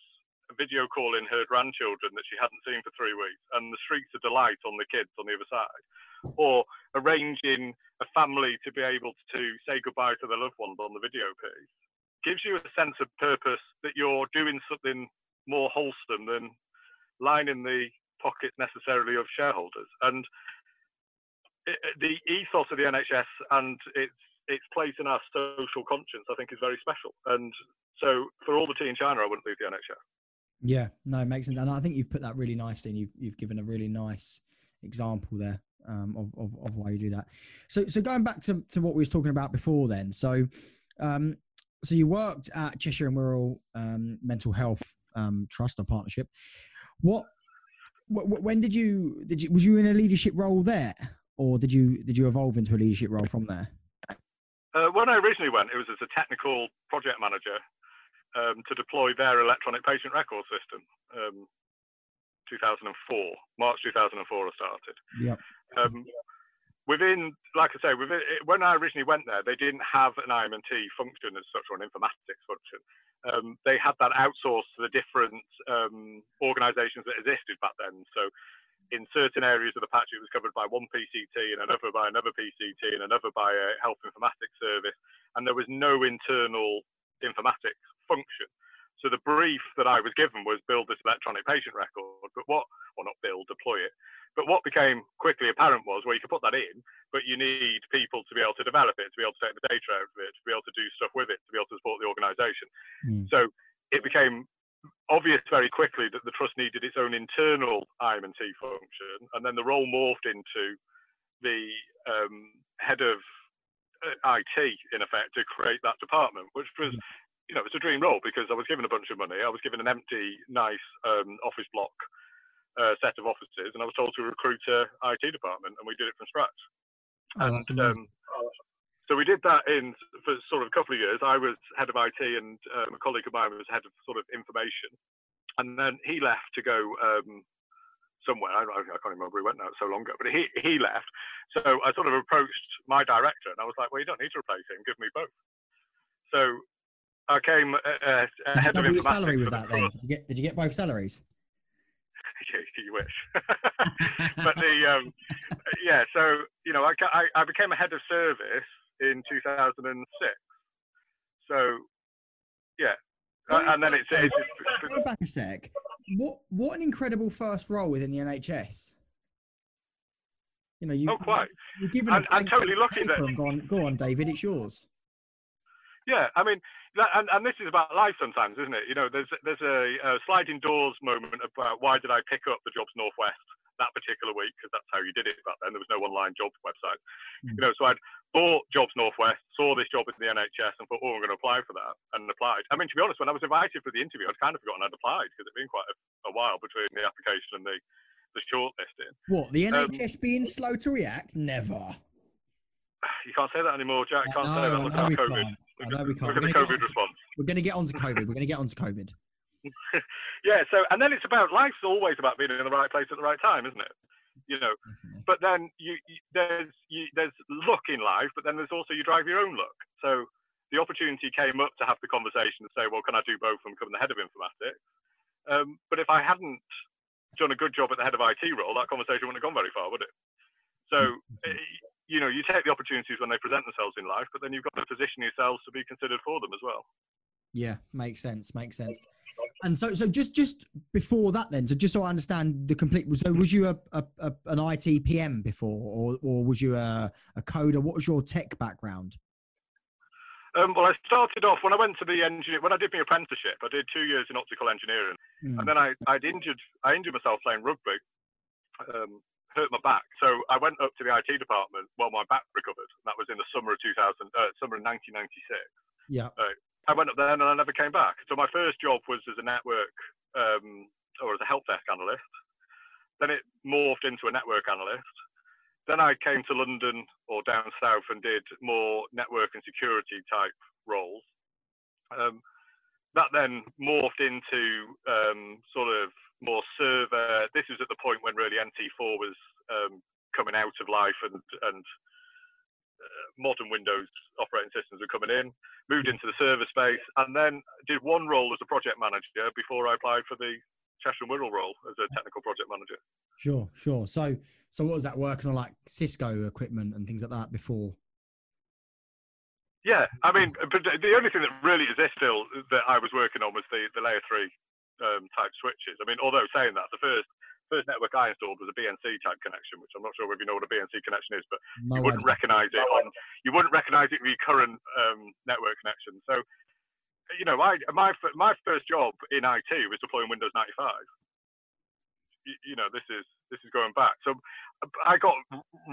video calling her grandchildren that she hadn't seen for three weeks and the shrieks of delight on the kids on the other side, or arranging a family to be able to say goodbye to their loved ones on the video piece, gives you a sense of purpose that you're doing something more wholesome than lining the pocket necessarily of shareholders. And the ethos of the NHS and its its place in our social conscience, I think, is very special. And so, for all the tea in China, I wouldn't leave the NHS. Yeah, no, it makes sense, and I think you've put that really nicely, and you've you've given a really nice example there um, of, of, of why you do that. So so going back to to what we was talking about before, then, so um, so you worked at Cheshire and Wirral um, Mental Health um, Trust or partnership. What, what when did you did you was you in a leadership role there, or did you did you evolve into a leadership role from there? Uh, when I originally went, it was as a technical project manager um, to deploy their electronic patient record system. Um, 2004, March 2004, I started. Yep. Um, within, like I say, within, when I originally went there, they didn't have an IM&T function as such, or an informatics function. Um, they had that outsourced to the different um, organisations that existed back then. So, in certain areas of the patch, it was covered by one PCT, and another by another PCT, and another by a health informatics service, and there was no internal informatics function. So the brief that I was given was build this electronic patient record, but what, well, not build, deploy it. But what became quickly apparent was, well, you can put that in, but you need people to be able to develop it, to be able to take the data out of it, to be able to do stuff with it, to be able to support the organization. Mm. So it became obvious very quickly that the trust needed its own internal IM&T function, and then the role morphed into the um, head of IT, in effect, to create that department, which was mm you know, it's a dream role because I was given a bunch of money. I was given an empty, nice um, office block uh, set of offices, and I was told to recruit a IT department, and we did it from scratch. Oh, and um, so we did that in for sort of a couple of years. I was head of IT, and um, a colleague of mine was head of sort of information. And then he left to go um, somewhere. I, I can't remember where he went now. It's so long ago. But he he left. So I sort of approached my director, and I was like, "Well, you don't need to replace him. Give me both." So I came uh, uh, head of informatics salary with that then? Did you get, did you get both salaries? you, you wish. but the um, yeah, so you know, I, I I became a head of service in 2006. So yeah, uh, and then it's, it's, Go back a sec. What what an incredible first role within the NHS. You know, you oh quite. you're given a I'm- totally lucky that- and gone, go on, David, it's yours. Yeah, I mean, that, and, and this is about life sometimes, isn't it? You know, there's there's a, a sliding doors moment about why did I pick up the Jobs Northwest that particular week because that's how you did it back then. There was no online jobs website. Mm. You know, so I'd bought Jobs Northwest, saw this job in the NHS, and thought, oh, I'm going to apply for that, and applied. I mean, to be honest, when I was invited for the interview, I'd kind of forgotten I'd applied because it'd been quite a, a while between the application and the the shortlisting. What, the Um, NHS being slow to react? Never. You can't say that anymore, Jack. Can't say that. Look at COVID. can't. I Look know at- we can't. Look at We're the gonna get COVID onto- response. We're going to get onto COVID. We're going to get onto COVID. Yeah, so and then it's about life's always about being in the right place at the right time, isn't it? You know, Definitely. but then you, you there's you, there's luck in life, but then there's also you drive your own luck. So the opportunity came up to have the conversation and say, well, can I do both and become the head of informatics? Um, but if I hadn't done a good job at the head of IT role, that conversation wouldn't have gone very far, would it? So eh, you know, you take the opportunities when they present themselves in life, but then you've got to position yourselves to be considered for them as well. Yeah, makes sense. Makes sense. And so, so just just before that, then, so just so I understand the complete. So, was you a, a, a an IT PM before, or or was you a a coder? What was your tech background? Um, well, I started off when I went to the engineer when I did my apprenticeship. I did two years in optical engineering, Mm, and then I I'd injured I injured myself playing rugby, um, hurt my back. So I went up to the IT department while my back recovered. That was in the summer of 2000, uh, summer of 1996. yeah. I went up there and I never came back. So my first job was as a network um, or as a help desk analyst. Then it morphed into a network analyst. Then I came to London or down south and did more network and security type roles. Um, that then morphed into um, sort of more server. This was at the point when really NT4 was um, coming out of life and and modern Windows operating systems were coming in. Moved into the server space and then did one role as a project manager before I applied for the Cheshire and Wirral role as a technical project manager. Sure, sure. So, so what was that working on, like Cisco equipment and things like that before? Yeah, I mean, but the- only thing that really exists still that I was working on was the, the layer three um, type switches. I mean, although saying that, the first first network I installed was a BNC type connection, which I'm not sure if you know what a BNC connection is, but No you wouldn't recognise it on you wouldn't recognise it with your current um, network connection. So, you know, I my my first job in IT was deploying Windows 95. You, you know, this is this is going back. So, I got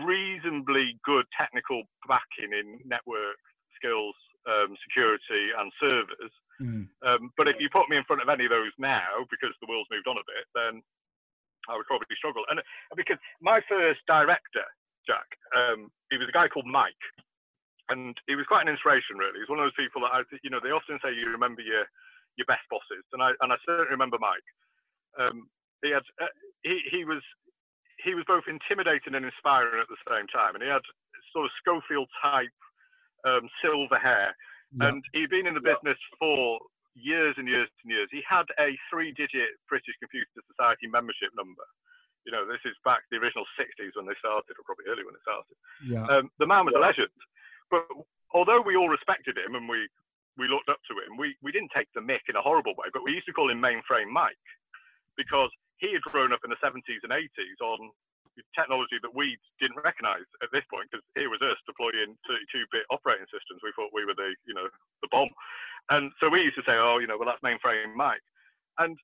reasonably good technical backing in network skills, um, security, and servers. Mm, Um, but if you put me in front of any of those now, because the world's moved on a bit, then I would probably struggle. And uh, because my first director, Jack, um, he was a guy called Mike, and he was quite an inspiration. Really, he's one of those people that I, you know, they often say you remember your your best bosses, and I and I certainly remember Mike. Um, he had uh, he he was he was both intimidating and inspiring at the same time, and he had sort of Schofield type um, silver hair and he'd been in the business for years and years and years. He had a three-digit British Computer Society membership number. You know, this is back the original 60s when they started, or probably early when it started. yeah. Um, the man was a legend. But although we all respected him and we, we looked up to him, we, we didn't take the mick in a horrible way, but we used to call him Mainframe Mike because he had grown up in the 70s and 80s on technology that we didn't recognize at this point because here was us deploying 32-bit operating systems. We thought we were the, you know, the bomb. And so we used to say, oh, you know, well, that's Mainframe Mike. And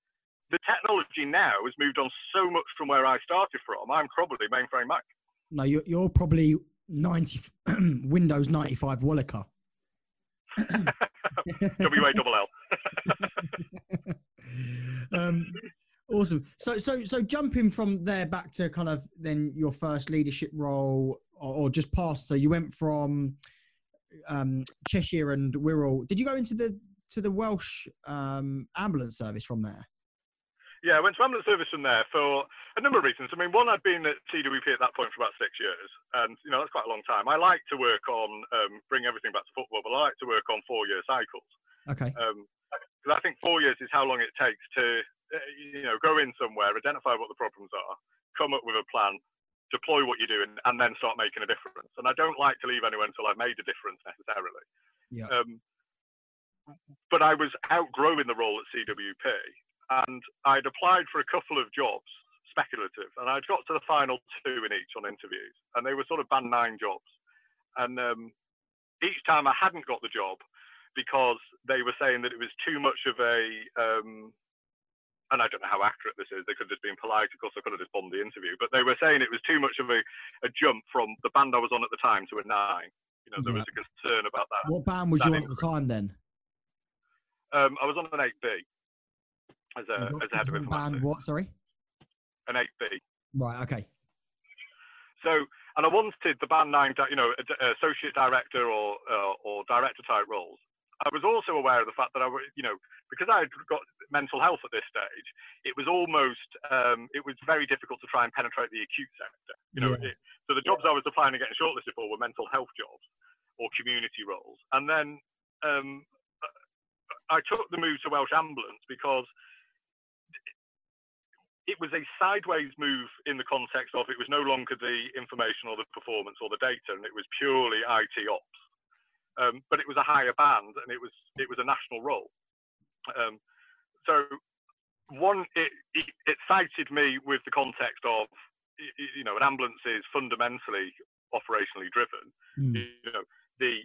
the technology now has moved on so much from where I started from. I'm probably Mainframe Mike. No, you're you're probably ninety Windows ninety five Walliker. W A double L. um, Awesome. So, so, so jumping from there back to kind of then your first leadership role, or, or just past. So you went from um, Cheshire and Wirral. Did you go into the to the Welsh um, ambulance service from there? Yeah, I went to ambulance service from there for a number of reasons. I mean, one, I'd been at CWP at that point for about six years, and you know that's quite a long time. I like to work on um, bring everything back to football, but I like to work on four-year cycles. Okay. Um, because I think four years is how long it takes to, you know, go in somewhere, identify what the problems are, come up with a plan, deploy what you're doing, and then start making a difference. And I don't like to leave anyone until I've made a difference necessarily. Yeah. Um, but I was outgrowing the role at CWP, and I'd applied for a couple of jobs, speculative, and I'd got to the final two in each on interviews, and they were sort of band nine jobs. And um, each time I hadn't got the job because they were saying that it was too much of a, um, and I don't know how accurate this is. They could have just been polite, of course. I could have just bombed the interview, but they were saying it was too much of a, a jump from the band I was on at the time to a nine. You know, there Yeah. was a concern about that. What band was you on at the time then? Um, I was on an 8B as a, as a head of band what? Sorry. An 8B. Right. Okay. So, and I wanted the band nine, you know, associate director or uh, or director type roles. I was also aware of the fact that I, was, you know, because I had got mental health at this stage, it was almost, um, it was very difficult to try and penetrate the acute sector. You know, Yeah. it, so the jobs I was applying and getting shortlisted for were mental health jobs or community roles. And then um, I took the move to Welsh Ambulance because it was a sideways move in the context of it was no longer the information or the performance or the data, and it was purely IT ops. Um, but it was a higher band, and it was it was a national role. Um, so one, it, it, it cited me with the context of you know an ambulance is fundamentally operationally driven. Hmm. You know the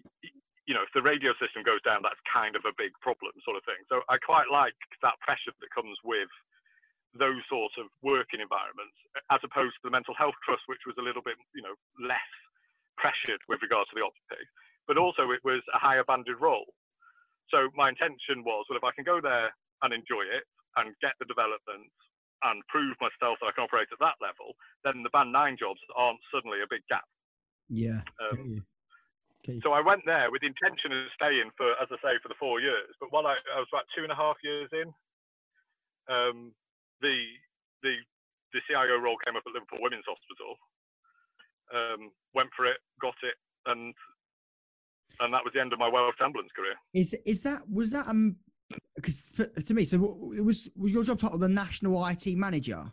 you know if the radio system goes down, that's kind of a big problem, sort of thing. So I quite like that pressure that comes with those sorts of working environments, as opposed to the mental health trust, which was a little bit, you know, less pressured with regards to the ops piece. But also, it was a higher banded role. So my intention was, well, if I can go there and enjoy it and get the development and prove myself that I can operate at that level, then the band nine jobs aren't suddenly a big gap. Yeah. Um, get you. Get you. So I went there with the intention of staying for, as I say, for the four years. But while I, I was about two and a half years in, um, the the the CIO role came up at Liverpool Women's Hospital. Um, went for it, got it, and and that was the end of my Welsh ambulance career. Is is that was that um because to me so it was was your job title the national IT manager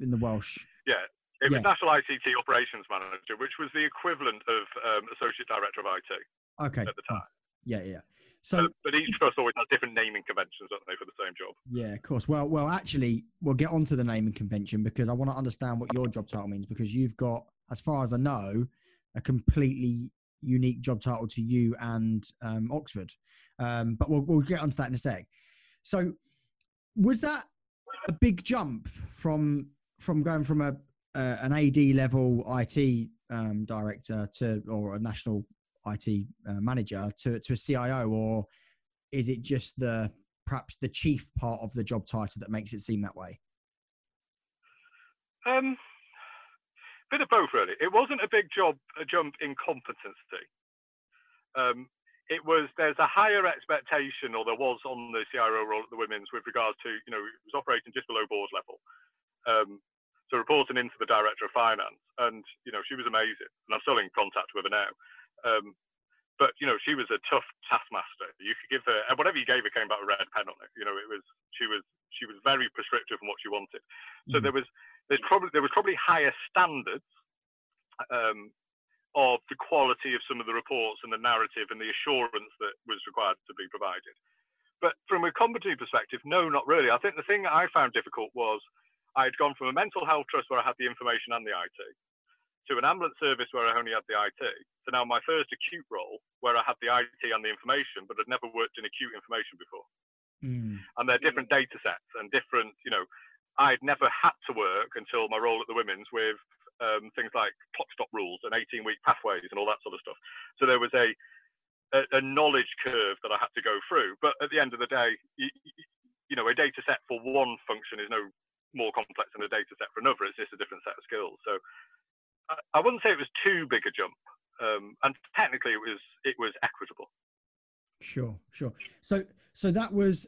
in the Welsh? Yeah. It was Yeah. National ICT Operations Manager, which was the equivalent of um, Associate Director of IT Okay. at the time. Yeah, yeah. So but, but each trust always has different naming conventions, don't they, for the same job? yeah, of course. Well, well, actually, we'll get onto the naming convention because I want to understand what your job title means because you've got, as far as I know, a completely unique job title to you and um, Oxford. Um, but we'll we'll get onto that in a sec. So, was that a big jump from from going from a uh, an AD level IT um, director to or a national IT uh, manager to to a CIO, or is it just the perhaps the chief part of the job title that makes it seem that way? Um, bit of both, really. It wasn't a big job, a jump in competency. Um, it was there's a higher expectation, or there was on the CIO role at the women's with regards to you know it was operating just below board level, um, so reporting into the director of finance, and you know she was amazing, and I'm still in contact with her now. Um, but you know she was a tough taskmaster. You could give her and whatever you gave her came back with a red pen on it. You know it was she was she was very prescriptive in what she wanted. So Mhm. there was there's probably there was probably higher standards um, of the quality of some of the reports and the narrative and the assurance that was required to be provided. But from a competency perspective, no, not really. I think the thing that I found difficult was I'd gone from a mental health trust where I had the information and the IT to an ambulance service where I only had the IT to now my first acute role where I had the IT and the information, but had never worked in acute information before Mm. and they're different data sets and different, you know, I'd never had to work until my role at the women's with um, things like clock stop rules and 18 week pathways and all that sort of stuff. So there was a, a, a knowledge curve that I had to go through. But at the end of the day, you, you know, a data set for one function is no more complex than a data set for another. It's just a different set of skills. So I, I wouldn't say it was too big a jump, um, and technically it was it was equitable. Sure, sure. So so that was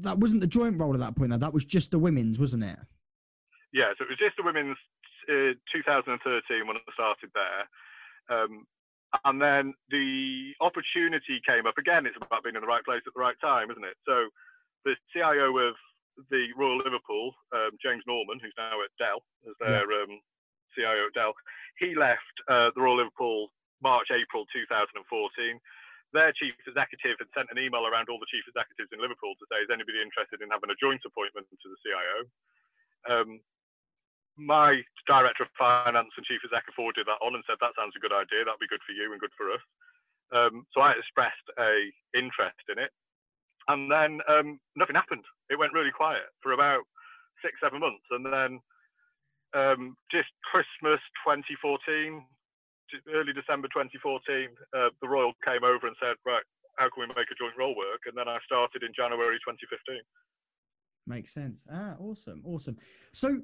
that wasn't the joint role at that point. Though that was just the women's, wasn't it? Yeah, so it was just the women's uh, 2013 when I started there. Um, and then the opportunity came up again. It's about being in the right place at the right time, isn't it? So the CIO of the Royal Liverpool, um, James Norman, who's now at Dell as their yeah. um, CIO at Dell, he left uh, the Royal Liverpool March, April 2014. Their chief executive had sent an email around all the chief executives in Liverpool to say, is anybody interested in having a joint appointment to the CIO? Um, my director of finance and chief executive forwarded that on and said that sounds a good idea. That'd be good for you and good for us. Um, so I expressed a interest in it, and then um, nothing happened. It went really quiet for about six, seven months, and then um, just Christmas 2014, early December 2014, uh, the Royal came over and said, right, how can we make a joint role work? And then I started in January 2015. Makes sense. Ah, awesome, awesome. So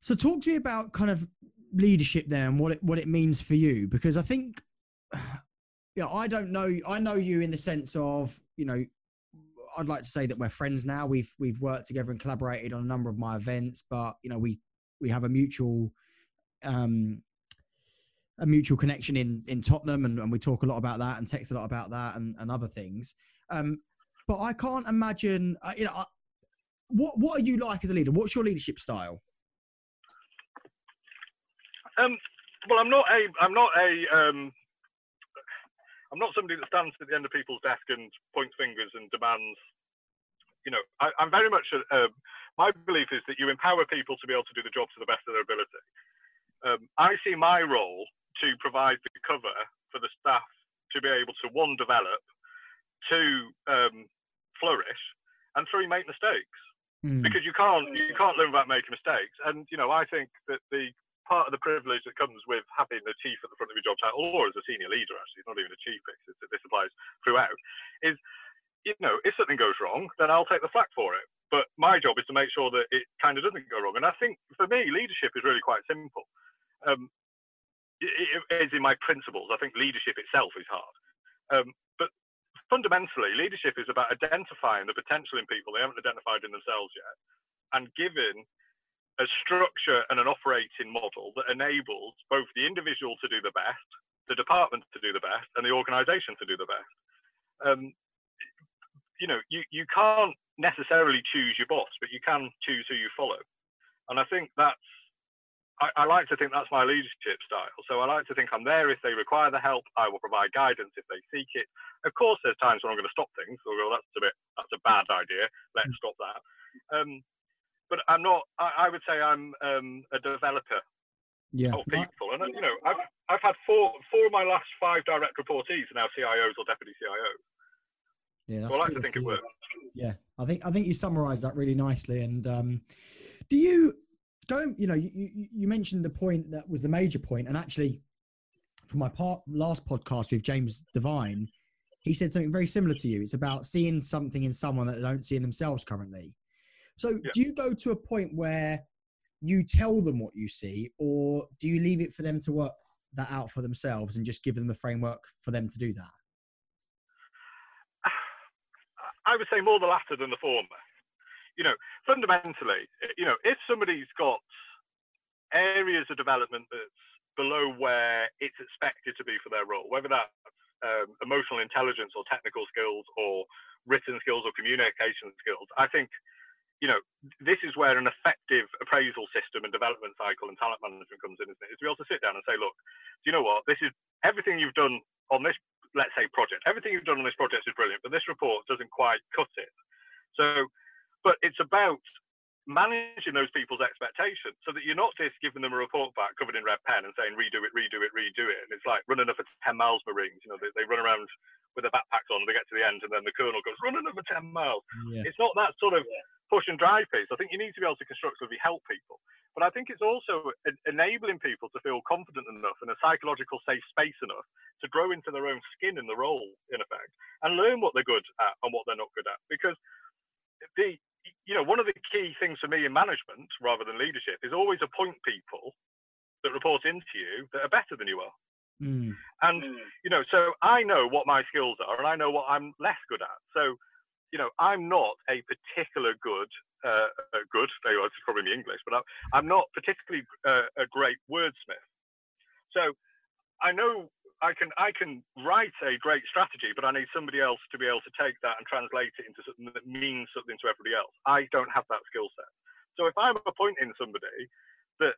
so talk to me about kind of leadership there and what it what it means for you because I think you know, I don't know I know you in the sense of, you know, I'd like to say that we're friends now. We've we've worked together and collaborated on a number of my events, but you know, we we have a mutual um a mutual connection in in Tottenham and, and we talk a lot about that and text a lot about that and, and other things. Um but I can't imagine uh, you know I, what what are you like as a leader? What's your leadership style? Um, well, I'm not a, I'm not a, um, I'm not somebody that stands at the end of people's desk and points fingers and demands. You know, I, am very much. A, my belief is that you empower people to be able to do the job to the best of their ability. Um, I see my role to provide the cover for the staff to be able to one develop, two um, flourish, and three make mistakes. Mm. Because you can't you can't learn without making mistakes. And you know, I think that the part of the privilege that comes with having a chief at the front of your job title, or as a senior leader, actually, it's not even a chief, it's, this applies throughout, is, you know, if something goes wrong, then I'll take the flak for it. But my job is to make sure that it kind of doesn't go wrong. And I think for me, leadership is really quite simple. Um, is in my principles. I think leadership itself is hard. Um, but fundamentally, leadership is about identifying the potential in people they haven't identified in themselves yet and giving a structure and an operating model that enables both the individual to do the best, the department to do the best, and the organization to do the best. Um, you know, you, you can't necessarily choose your boss, but you can choose who you follow. And I think that's, I, I like to think that's my leadership style. So I like to think I'm there if they require the help. I will provide guidance if they seek it. Of course, there's times when I'm going to stop things. Or, well, that's a bit, that's a bad idea. Let's mm. stop that. Um, but I'm not. I, I would say I'm um, a developer yeah. of people, and you know, I've I've had four four of my last five direct reportees are now CIOs or deputy CIOs. Yeah, that's so I like to think it works. Yeah, I think I think you summarised that really nicely. And um, do you go? You know, you, you you mentioned the point that was the major point, and actually, from my part last podcast with James Devine, he said something very similar to you. It's about seeing something in someone that they don't see in themselves currently. So yeah. do you go to a point where you tell them what you see, or do you leave it for them to work that out for themselves and just give them a framework for them to do that? I would say more the latter than the former. You know, fundamentally, you know, if somebody's got areas of development that's below where it's expected to be for their role, whether that's um, emotional intelligence or technical skills or written skills or communication skills, I think you know, this is where an effective appraisal system and development cycle and talent management comes in, isn't it? Is to be able to sit down and say, look, do you know what? This is everything you've done on this, let's say, project. Everything you've done on this project is brilliant, but this report doesn't quite cut it. So, but it's about managing those people's expectations so that you're not just giving them a report back covered in red pen and saying redo it, redo it, redo it. And it's like running up at 10 miles Marines. You know, they, they run around with their backpacks on, and they get to the end, and then the colonel goes running over 10 miles. Yeah. It's not that sort of push and drive piece. I think you need to be able to constructively help people. But I think it's also enabling people to feel confident enough in a psychological safe space enough to grow into their own skin in the role, in effect, and learn what they're good at and what they're not good at. Because the you know, one of the key things for me in management rather than leadership is always appoint people that report into you that are better than you are. Mm. And you know, so I know what my skills are, and I know what I'm less good at. So, you know, I'm not a particular good, uh, uh, good. There you are, it's probably in English, but I, I'm not particularly uh, a great wordsmith. So, I know I can I can write a great strategy, but I need somebody else to be able to take that and translate it into something that means something to everybody else. I don't have that skill set. So if I'm appointing somebody that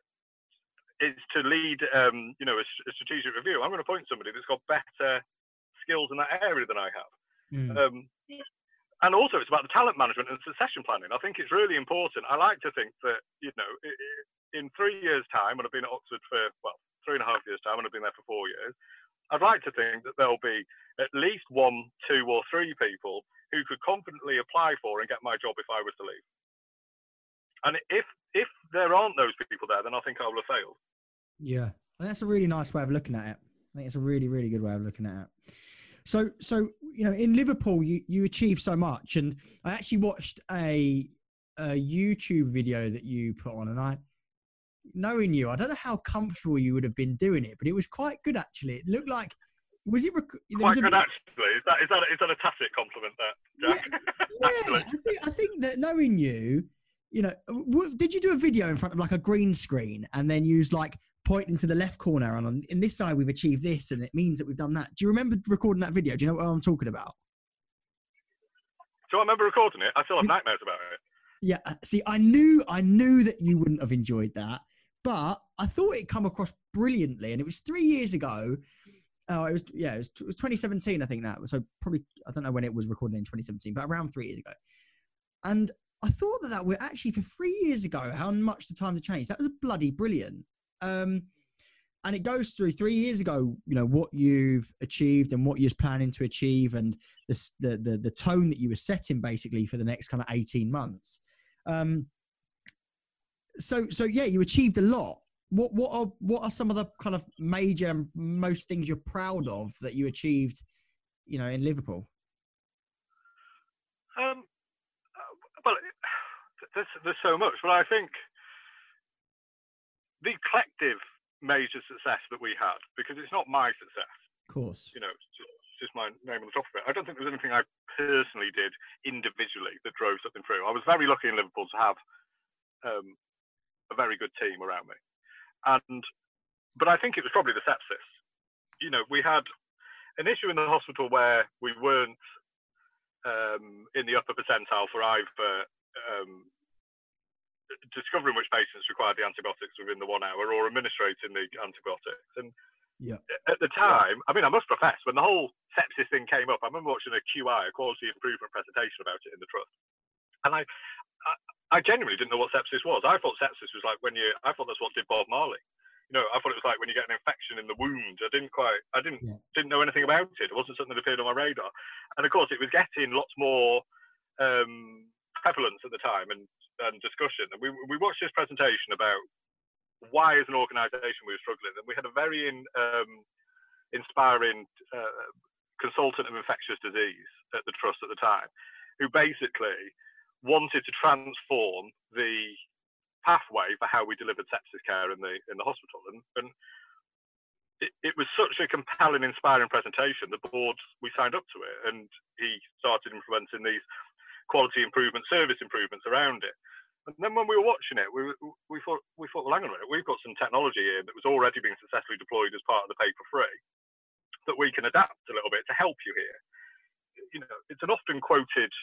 is to lead, um, you know, a, a, strategic review, I'm going to appoint somebody that's got better skills in that area than I have. Mm. Um, and also, it's about the talent management and succession planning. I think it's really important. I like to think that, you know, in three years' time, and I've been at Oxford for well three and a half years' time, and I've been there for four years. I'd like to think that there'll be at least one, two, or three people who could confidently apply for and get my job if I was to leave. And if if there aren't those people there, then I think I will have failed. Yeah, that's a really nice way of looking at it. I think it's a really, really good way of looking at it. So, so you know, in Liverpool, you you achieved so much, and I actually watched a a YouTube video that you put on, and I, knowing you, I don't know how comfortable you would have been doing it, but it was quite good actually. It looked like was it rec- quite good a, actually? Is that is that is that a tacit compliment there, Jack? Yeah, yeah I, think, I think that knowing you, you know, w- did you do a video in front of like a green screen and then use like pointing to the left corner and on in this side we've achieved this and it means that we've done that. Do you remember recording that video? Do you know what I'm talking about? Do I remember recording it? I still have nightmares about it. Yeah, uh, see, I knew I knew that you wouldn't have enjoyed that, but I thought it come across brilliantly, and it was three years ago. Oh, it was yeah, it was, it was 2017, I think that so probably I don't know when it was recorded in 2017, but around three years ago. And I thought that that were actually for three years ago how much the times have changed. That was bloody brilliant. Um, and it goes through three years ago, you know, what you've achieved and what you're planning to achieve and the, the, the, the tone that you were setting basically for the next kind of 18 months. Um, so, so yeah, you achieved a lot. What, what are, what are some of the kind of major, most things you're proud of that you achieved, you know, in Liverpool? Um, well, there's, there's so much, but I think the collective major success that we had, because it's not my success. Of course. You know, it's just, it's just my name on the top of it. I don't think there's anything I personally did individually that drove something through. I was very lucky in Liverpool to have um, a very good team around me. And, but I think it was probably the sepsis. You know, we had an issue in the hospital where we weren't um, in the upper percentile for either um, discovering which patients required the antibiotics within the one hour or administrating the antibiotics. And yeah. at the time, I mean, I must profess, when the whole sepsis thing came up, I remember watching a QI, a quality improvement presentation about it in the trust. And I, I, I genuinely didn't know what sepsis was. I thought sepsis was like when you, I thought that's what did Bob Marley. You know, I thought it was like when you get an infection in the wound. I didn't quite, I didn't, yeah. didn't know anything about it. It wasn't something that appeared on my radar. And of course, it was getting lots more um, prevalence at the time. And and discussion. And we, we watched this presentation about why, as an organisation, we were struggling. And we had a very in, um, inspiring uh, consultant of infectious disease at the trust at the time, who basically wanted to transform the pathway for how we delivered sepsis care in the in the hospital. And, and it, it, was such a compelling, inspiring presentation. The board we signed up to it, and he started implementing these quality improvement, service improvements around it. And then when we were watching it, we, we thought, we thought, well, hang on a minute, we've got some technology here that was already being successfully deployed as part of the paper free that we can adapt a little bit to help you here. You know, it's an often quoted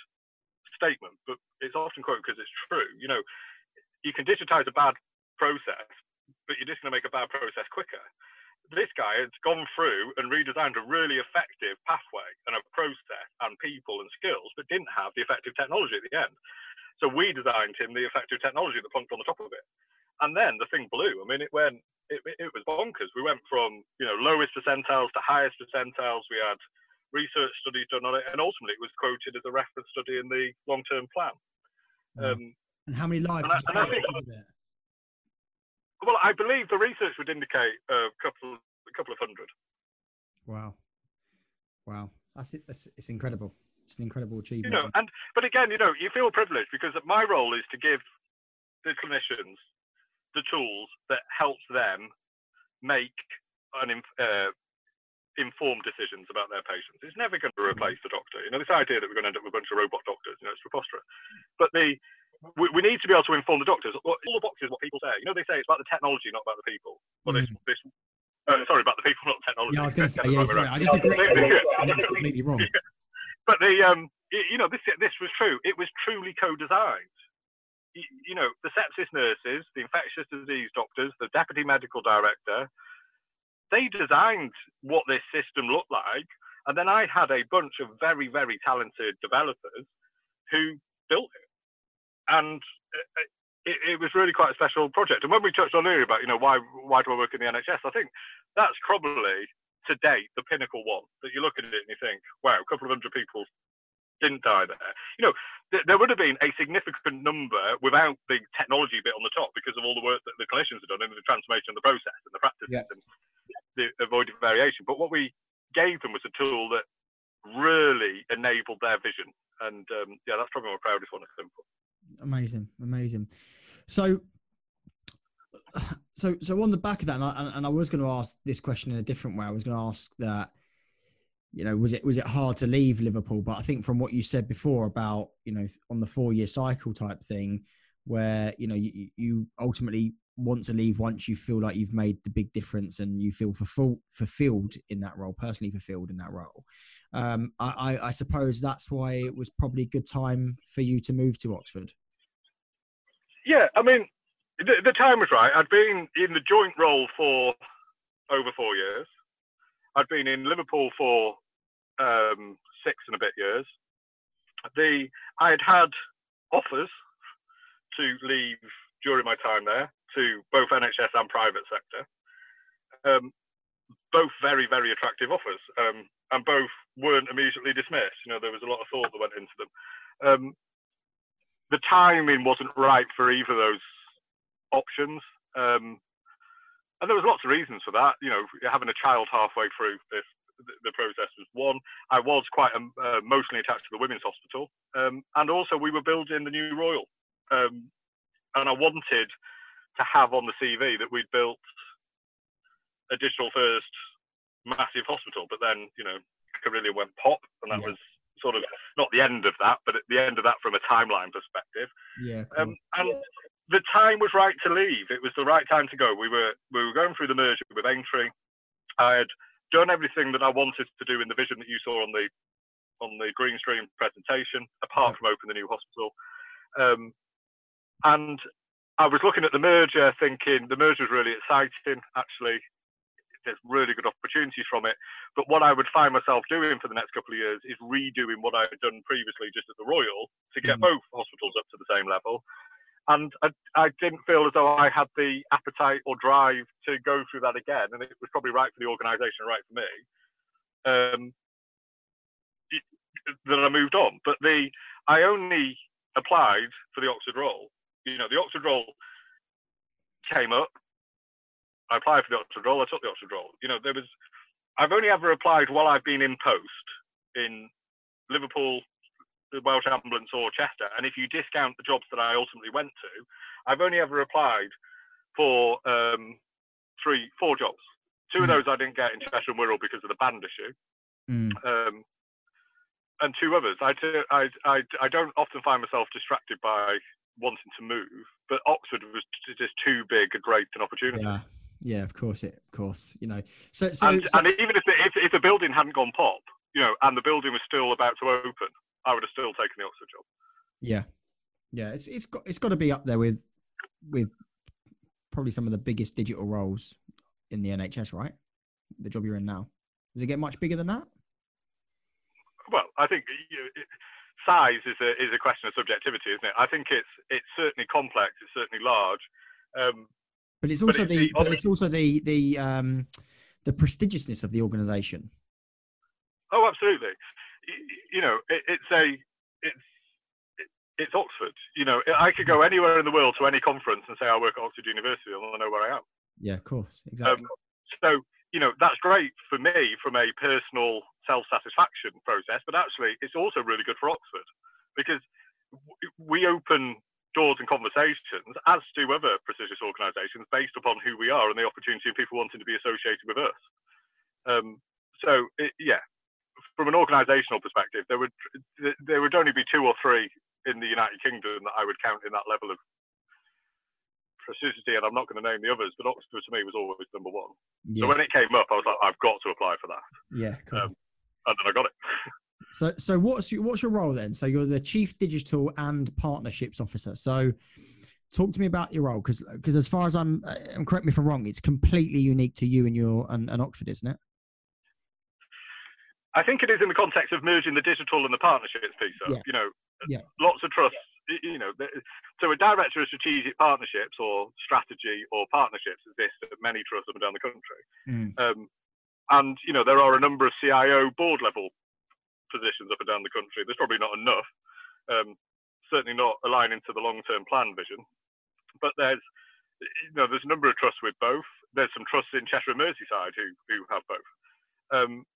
statement, but it's often quoted because it's true. You know, you can digitize a bad process, but you're just going to make a bad process quicker this guy had gone through and redesigned a really effective pathway and a process and people and skills, but didn't have the effective technology at the end. So we designed him the effective technology that plunked on the top of it. And then the thing blew. I mean, it went, it, it was bonkers. We went from, you know, lowest percentiles to highest percentiles. We had research studies done on it, and ultimately it was quoted as a reference study in the long-term plan. Um, and how many lives think, well, I believe the research would indicate a couple, a couple of hundred. Wow, wow, that's it. That's, it's incredible. It's an incredible achievement. You know, and but again, you know, you feel privileged because my role is to give the clinicians the tools that helps them make an uh, informed decisions about their patients. It's never going to replace the doctor. You know, this idea that we're going to end up with a bunch of robot doctors, you know, it's preposterous. But the we, we need to be able to inform the doctors. All the boxes, what people say. You know, they say it's about the technology, not about the people. Well, mm. this, this uh, sorry, about the people, not the technology. Yeah, I was going to say, yeah, sorry, I just agree. Think it's completely wrong. But the, um, you know, this this was true. It was truly co-designed. You know, the sepsis nurses, the infectious disease doctors, the deputy medical director, they designed what this system looked like. And then I had a bunch of very, very talented developers who built it. And uh, uh, it, it, was really quite a special project. And when we touched on earlier about, you know, why why do I work in the NHS? I think that's probably to date the pinnacle one that you look at it and you think, wow, a couple of hundred people didn't die there. You know, th- there would have been a significant number without the technology bit on the top because of all the work that the clinicians have done in the transformation of the process and the practices yeah. and the avoided variation. But what we gave them was a tool that really enabled their vision. And um, yeah, that's probably my proudest one at Simple. Amazing, amazing. So, so, so on the back of that, and I, and I was going to ask this question in a different way. I was going to ask that, you know, was it was it hard to leave Liverpool? But I think from what you said before about, you know, on the four year cycle type thing, where you know you, you ultimately want to leave once you feel like you've made the big difference and you feel fulfilled, fulfilled in that role, personally fulfilled in that role. Um, I, I, suppose that's why it was probably a good time for you to move to Oxford. Yeah, I mean, the, the time was right. I'd been in the joint role for over four years. I'd been in Liverpool for um, six and a bit years. The I had had offers to leave during my time there to both NHS and private sector. Um, both very, very attractive offers, um, and both weren't immediately dismissed. You know, there was a lot of thought that went into them. Um, the timing wasn't right for either of those options. Um, and there was lots of reasons for that. You know, having a child halfway through this, the process was one. I was quite um, uh, emotionally attached to the women's hospital, um, and also we were building the new Royal, and I wanted to have on the CV that we'd built a digital first massive hospital, but then you know Carillion went pop, and that yeah. was sort of not the end of that, but at the end of that from a timeline perspective. Yeah. Cool. Um, and the time was right to leave. It was the right time to go. We were we were going through the merger with Aintree. I had done everything that I wanted to do in the vision that you saw on the on the green stream presentation, apart yeah. from open the new hospital. Um, and I was looking at the merger, thinking the merger was really exciting. Actually, there's really good opportunities from it. But what I would find myself doing for the next couple of years is redoing what I had done previously just at the Royal to get mm. both hospitals up to the same level. And I, I, didn't feel as though I had the appetite or drive to go through that again. And it was probably right for the organisation, right for me. Um, that I moved on. But the I only applied for the Oxford role you know, the Oxford role came up. I applied for the Oxford role. I took the Oxford role. You know, there was. I've only ever applied while I've been in post in Liverpool, the Welsh Ambulance, or Chester. And if you discount the jobs that I ultimately went to, I've only ever applied for um, three, four jobs. Two mm. of those I didn't get in Chester and Wirral because of the band issue. Mm. Um, and two others. I, I, I, I don't often find myself distracted by wanting to move, but Oxford was just too big a great an opportunity. Yeah, yeah, of course, it, of course, you know. So, so, and, so... and even if the, if, if the building hadn't gone pop, you know, and the building was still about to open, I would have still taken the Oxford job. Yeah, yeah, it's it's got it's got to be up there with with probably some of the biggest digital roles in the NHS, right? The job you're in now. Does it get much bigger than that? Well, I think you know, it, size is a is a question of subjectivity, isn't it? I think it's it's certainly complex. It's certainly large. Um, but it's also but it's the, the it's also the the um, the prestigiousness of the organisation. Oh, absolutely. You, you know, it, it's a it's it's Oxford. You know, I could go anywhere in the world to any conference and say I work at Oxford University, and they'll know where I am. Yeah, of course, exactly. Um, so you know, that's great for me from a personal self-satisfaction process, but actually it's also really good for Oxford because we open doors and conversations, as do other prestigious organisations, based upon who we are and the opportunity of people wanting to be associated with us. Um, so it, yeah, from an organisational perspective, there would there would only be two or three in the United Kingdom that I would count in that level of precision, and I'm not going to name the others, but Oxford to me was always number one. Yeah. So when it came up, I was like, I've got to apply for that. Yeah, cool. um, and then I got it. So, so what's your, what's your role then? So you're the chief digital and partnerships officer. So, talk to me about your role because because as far as I'm, uh, and correct me if I'm wrong, it's completely unique to you and your and, and Oxford, isn't it? I think it is in the context of merging the digital and the partnerships piece. Yeah. You know, yeah. lots of trust. You know, so a director of strategic partnerships or strategy or partnerships exists at many trusts up and down the country. Mm. Um, and you know, there are a number of CIO board level positions up and down the country. There's probably not enough, um, certainly not aligning to the long-term plan vision. But there's, you know, there's a number of trusts with both. There's some trusts in Cheshire and Merseyside who who have both. Um,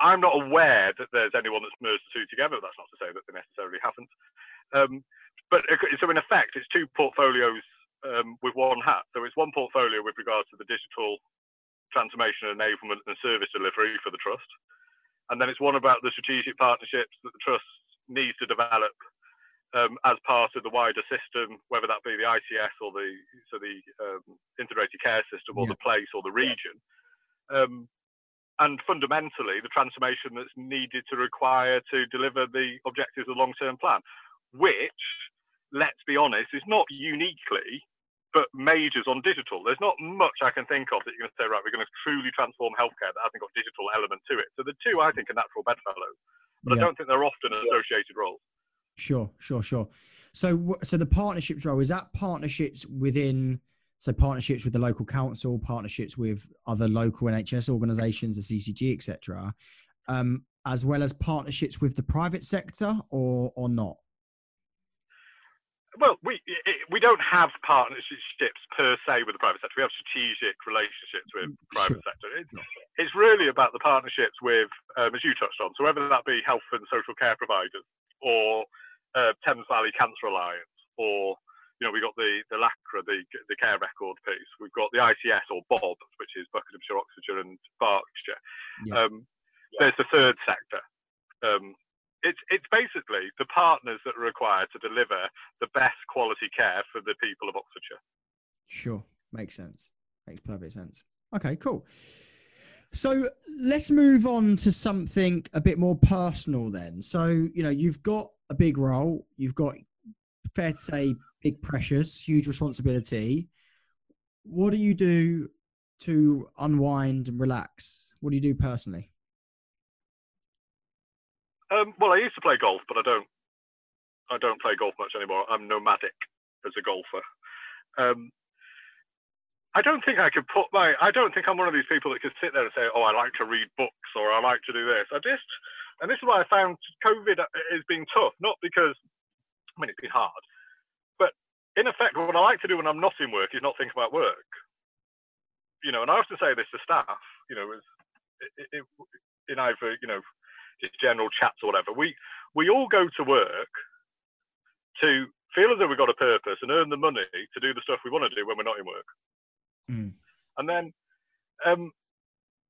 I'm not aware that there's anyone that's merged the two together. That's not to say that they necessarily haven't. Um, but so in effect, it's two portfolios um, with one hat. So it's one portfolio with regards to the digital transformation enablement and service delivery for the trust, and then it's one about the strategic partnerships that the trust needs to develop um, as part of the wider system, whether that be the ICS or the so the um, integrated care system or yeah. the place or the region. Um, and fundamentally, the transformation that's needed to require to deliver the objectives of the long-term plan, which, let's be honest, is not uniquely but majors on digital. There's not much I can think of that you're going to say, right, we're going to truly transform healthcare that hasn't got digital element to it. So the two, I think, are natural bedfellows, but yeah. I don't think they're often associated roles. Sure, sure, sure. So, so the partnerships role is that partnerships within, so partnerships with the local council, partnerships with other local NHS organisations, the CCG, etc., um, as well as partnerships with the private sector, or or not. Well, we we don't have partnerships per se with the private sector. We have strategic relationships with the private sector. It's, it's really about the partnerships with, um, as you touched on, so whether that be health and social care providers or uh, Thames Valley Cancer Alliance or you know, we got the the LACRA, the the care record piece. We've got the ICS or BOB, which is Buckinghamshire, Oxfordshire, and Berkshire. Yeah. Um, yeah. There's the third sector, um, it's it's basically the partners that are required to deliver the best quality care for the people of Oxfordshire. Sure, makes sense. Makes perfect sense. Okay, cool. So let's move on to something a bit more personal then. So, you know, you've got a big role, you've got fair to say big pressures, huge responsibility. What do you do to unwind and relax? What do you do personally? Um, well, I used to play golf, but I don't. I don't play golf much anymore. I'm nomadic as a golfer. Um, I don't think I could put my. I don't think I'm one of these people that can sit there and say, "Oh, I like to read books" or "I like to do this." I just, and this is why I found COVID has been tough. Not because, I mean, it's been hard, but in effect, what I like to do when I'm not in work is not think about work. You know, and I often say this to staff. You know, as in either you know just general chats or whatever. We we all go to work to feel as though we've got a purpose and earn the money to do the stuff we want to do when we're not in work. Mm. And then, um,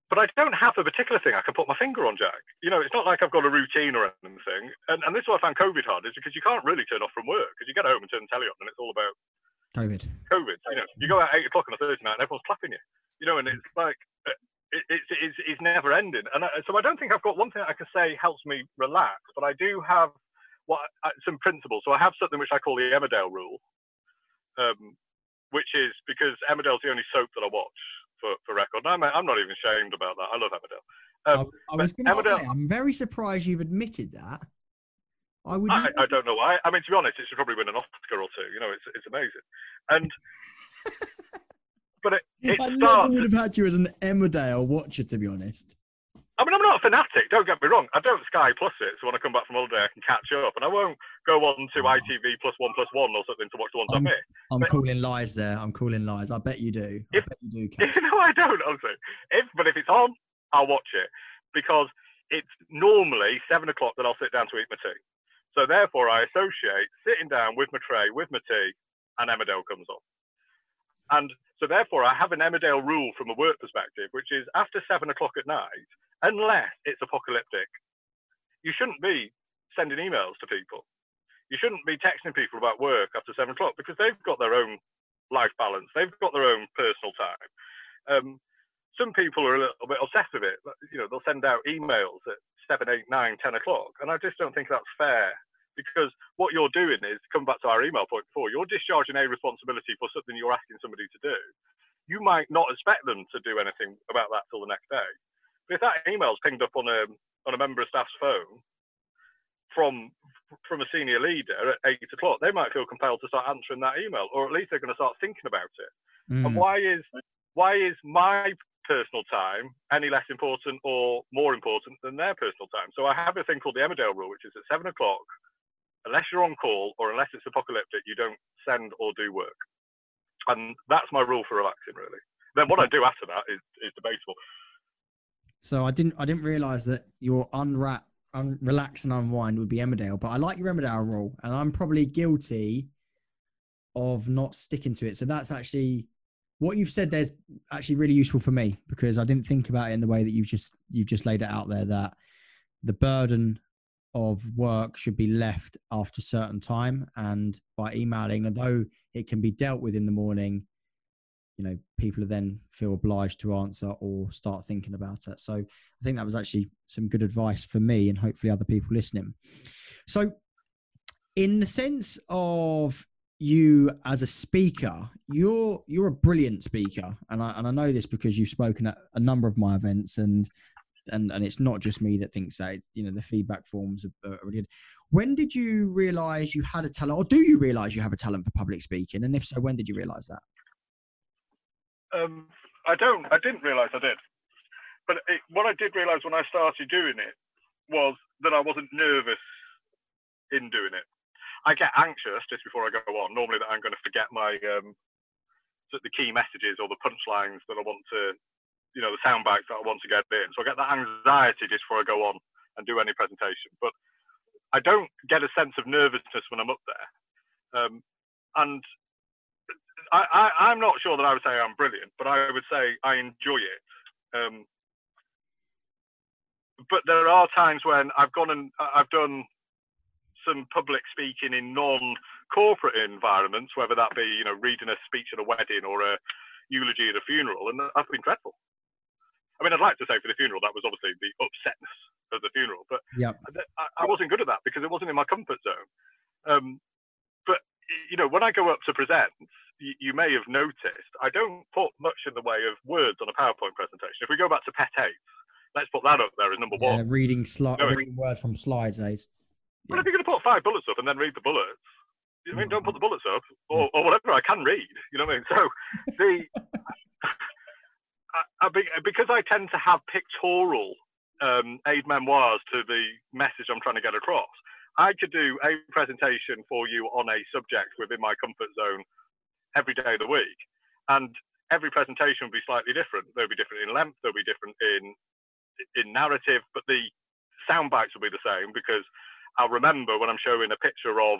but I don't have a particular thing I can put my finger on, Jack. You know, it's not like I've got a routine or anything. And, and this is why I found COVID hard is because you can't really turn off from work because you get home and turn the telly on and it's all about COVID. COVID. You know, you go out eight o'clock on a Thursday night and everyone's clapping you. You know, and it's like it, it's, it's, it's never ending. And I, so I don't think I've got one thing I can say helps me relax, but I do have what some principles. So I have something which I call the Emmerdale rule, um, which is because Emmerdale's the only soap that I watch for, for record. And I'm, I'm not even ashamed about that. I love Emmerdale. Um, I, I was going to say, I'm very surprised you've admitted that. I would. I, I, don't know why. I mean, to be honest, it should probably win an Oscar or two. You know, it's it's amazing. And but it, it I starts. never would have had you as an Emmerdale watcher, to be honest. I mean, I'm not a fanatic. Don't get me wrong. I don't Sky Plus it, so when I come back from holiday, I can catch up, and I won't go on to ah. Oh. ITV plus one plus one or something to watch the ones I I'm- miss. I'm But- calling lies there. I'm calling lies. I bet you do. I If- bet you do. Kev. no, I don't. Honestly, if but if it's on, I'll watch it because it's normally seven o'clock that I'll sit down to eat my tea. So therefore, I associate sitting down with my tray, with my tea, and Emmerdale comes on. And so therefore, I have an Emmerdale rule from a work perspective, which is after seven o'clock at night, unless it's apocalyptic, you shouldn't be sending emails to people. You shouldn't be texting people about work after seven o'clock because they've got their own life balance. They've got their own personal time. Um, some people are a little bit obsessed with it. You know, they'll send out emails at seven, eight, nine, ten o'clock, and I just don't think that's fair. Because what you're doing is, come back to our email point before, you're discharging a responsibility for something you're asking somebody to do. You might not expect them to do anything about that till the next day. But if that email's pinged up on a on a member of staff's phone from from a senior leader at eight o'clock, they might feel compelled to start answering that email, or at least they're going to start thinking about it. Mm. And why is why is my personal time any less important or more important than their personal time? So I have a thing called the Emmerdale rule, which is at seven o'clock, unless you're on call or unless it's apocalyptic, you don't send or do work. And that's my rule for relaxing, really. Then what I do after that is, is debatable. So I didn't I didn't realize that your unwrap, un, relax and unwind would be Emmerdale, but I like your Emmerdale rule, and I'm probably guilty of not sticking to it. So that's actually what you've said. There's actually really useful for me because I didn't think about it in the way that you've just you've just laid it out there. That the burden of work should be left after a certain time, and by emailing, although it can be dealt with in the morning, you know people then feel obliged to answer or start thinking about it. So i think that was actually some good advice for me and hopefully other people listening. So in the sense of you as a speaker you're you're a brilliant speaker. And i and i know this because you've spoken at a number of my events and and and it's not just me that thinks that it's, you know the feedback forms are, are really good when did you realize you had a talent or do you realize you have a talent for public speaking and if so when did you realize that Um, I don't. I didn't realise I did. But it, what I did realise when I started doing it was that I wasn't nervous in doing it. I get anxious just before I go on. Normally, that I'm going to forget my um, the key messages or the punchlines that I want to, you know, the sound bites that I want to get in. So I get that anxiety just before I go on and do any presentation. But I don't get a sense of nervousness when I'm up there. Um, and I, I'm not sure that I would say I'm brilliant, but I would say I enjoy it. Um, but there are times when I've gone and I've done some public speaking in non-corporate environments, whether that be you know reading a speech at a wedding or a eulogy at a funeral, and that's been dreadful. I mean, I'd like to say for the funeral that was obviously the upsetness of the funeral, but Yep. I, I wasn't good at that because it wasn't in my comfort zone. Um, but you know, when I go up to present, you, you may have noticed I don't put much in the way of words on a PowerPoint presentation. If we go back to Pet Eight, let's put that up there as number Yeah, one. reading slide, No, reading words from slides. Eh? It's- But if you're going to put five bullets up and then read the bullets, you know what I mean, don't put the bullets up Mm. or, or whatever. I can read. You know what I mean? So the I, I, be- because I tend to have pictorial um, aid memoirs to the message I'm trying to get across. I could do a presentation for you on a subject within my comfort zone every day of the week, and every presentation would be slightly different. They'll be different in length. They'll be different in in narrative, but the sound bites will be the same because I'll remember when I'm showing a picture of,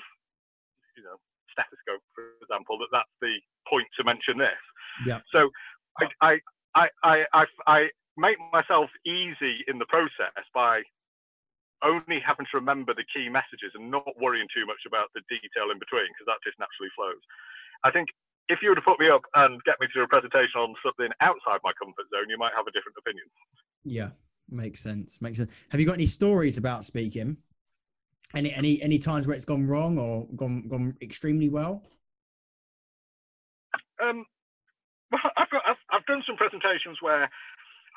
you know, stethoscope, for example, that that's the point to mention this. Yeah. So I, I, I, I, I, I make myself easy in the process by only having to remember the key messages and not worrying too much about the detail in between because that just naturally flows. I think if you were to put me up and get me to do a presentation on something outside my comfort zone, you might have a different opinion. Yeah, makes sense. Makes sense. Have you got any stories about speaking? Any any any times where it's gone wrong or gone gone extremely well? Um, well, I've, got, I've, done some presentations where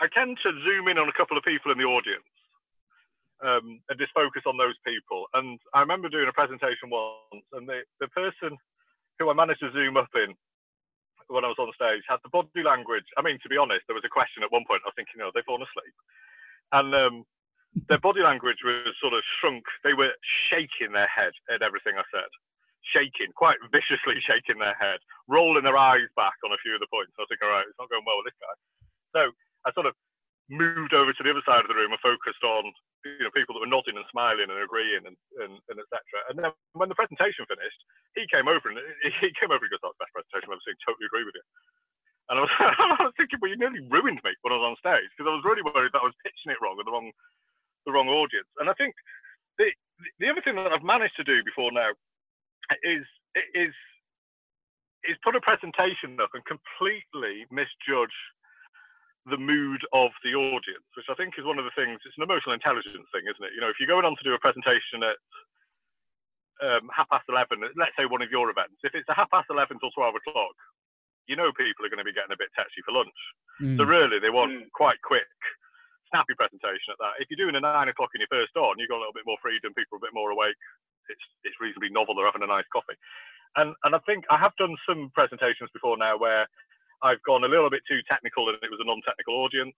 I tend to zoom in on a couple of people in the audience um, and just focus on those people. And I remember doing a presentation once, and the, the person who I managed to zoom up in when I was on stage had the body language. I mean, to be honest, there was a question at one point. I was thinking, oh, they've fallen asleep. and um, their body language was sort of shrunk. They were shaking their head at everything I said, shaking, quite viciously shaking their head, rolling their eyes back on a few of the points. I was all right, it's not going well with this guy. So I sort of moved over to the other side of the room and focused on you know people that were nodding and smiling and agreeing and, and, and etc. And then when the presentation finished, he came over and he came over and goes, "That's best presentation I've ever seen. Totally agree with you." And I was, I was thinking, well, you nearly ruined me when I was on stage because I was really worried that I was pitching it wrong with the wrong the wrong audience. And I think the the other thing that I've managed to do before now is is is put a presentation up and completely misjudge the mood of the audience, which I think is one of the things. It's an emotional intelligence thing, isn't it? You know, if you're going on to do a presentation at um, half past eleven, let's say one of your events, if it's a half past eleven till twelve o'clock, you know people are going to be getting a bit touchy for lunch. Mm. So really, they want mm. quite quick, snappy presentation at that. If you're doing a nine o'clock in your first on, you've got a little bit more freedom, people are a bit more awake. It's it's reasonably novel. They're having a nice coffee, and and I think I have done some presentations before now where I've gone a little bit too technical and it was a non-technical audience.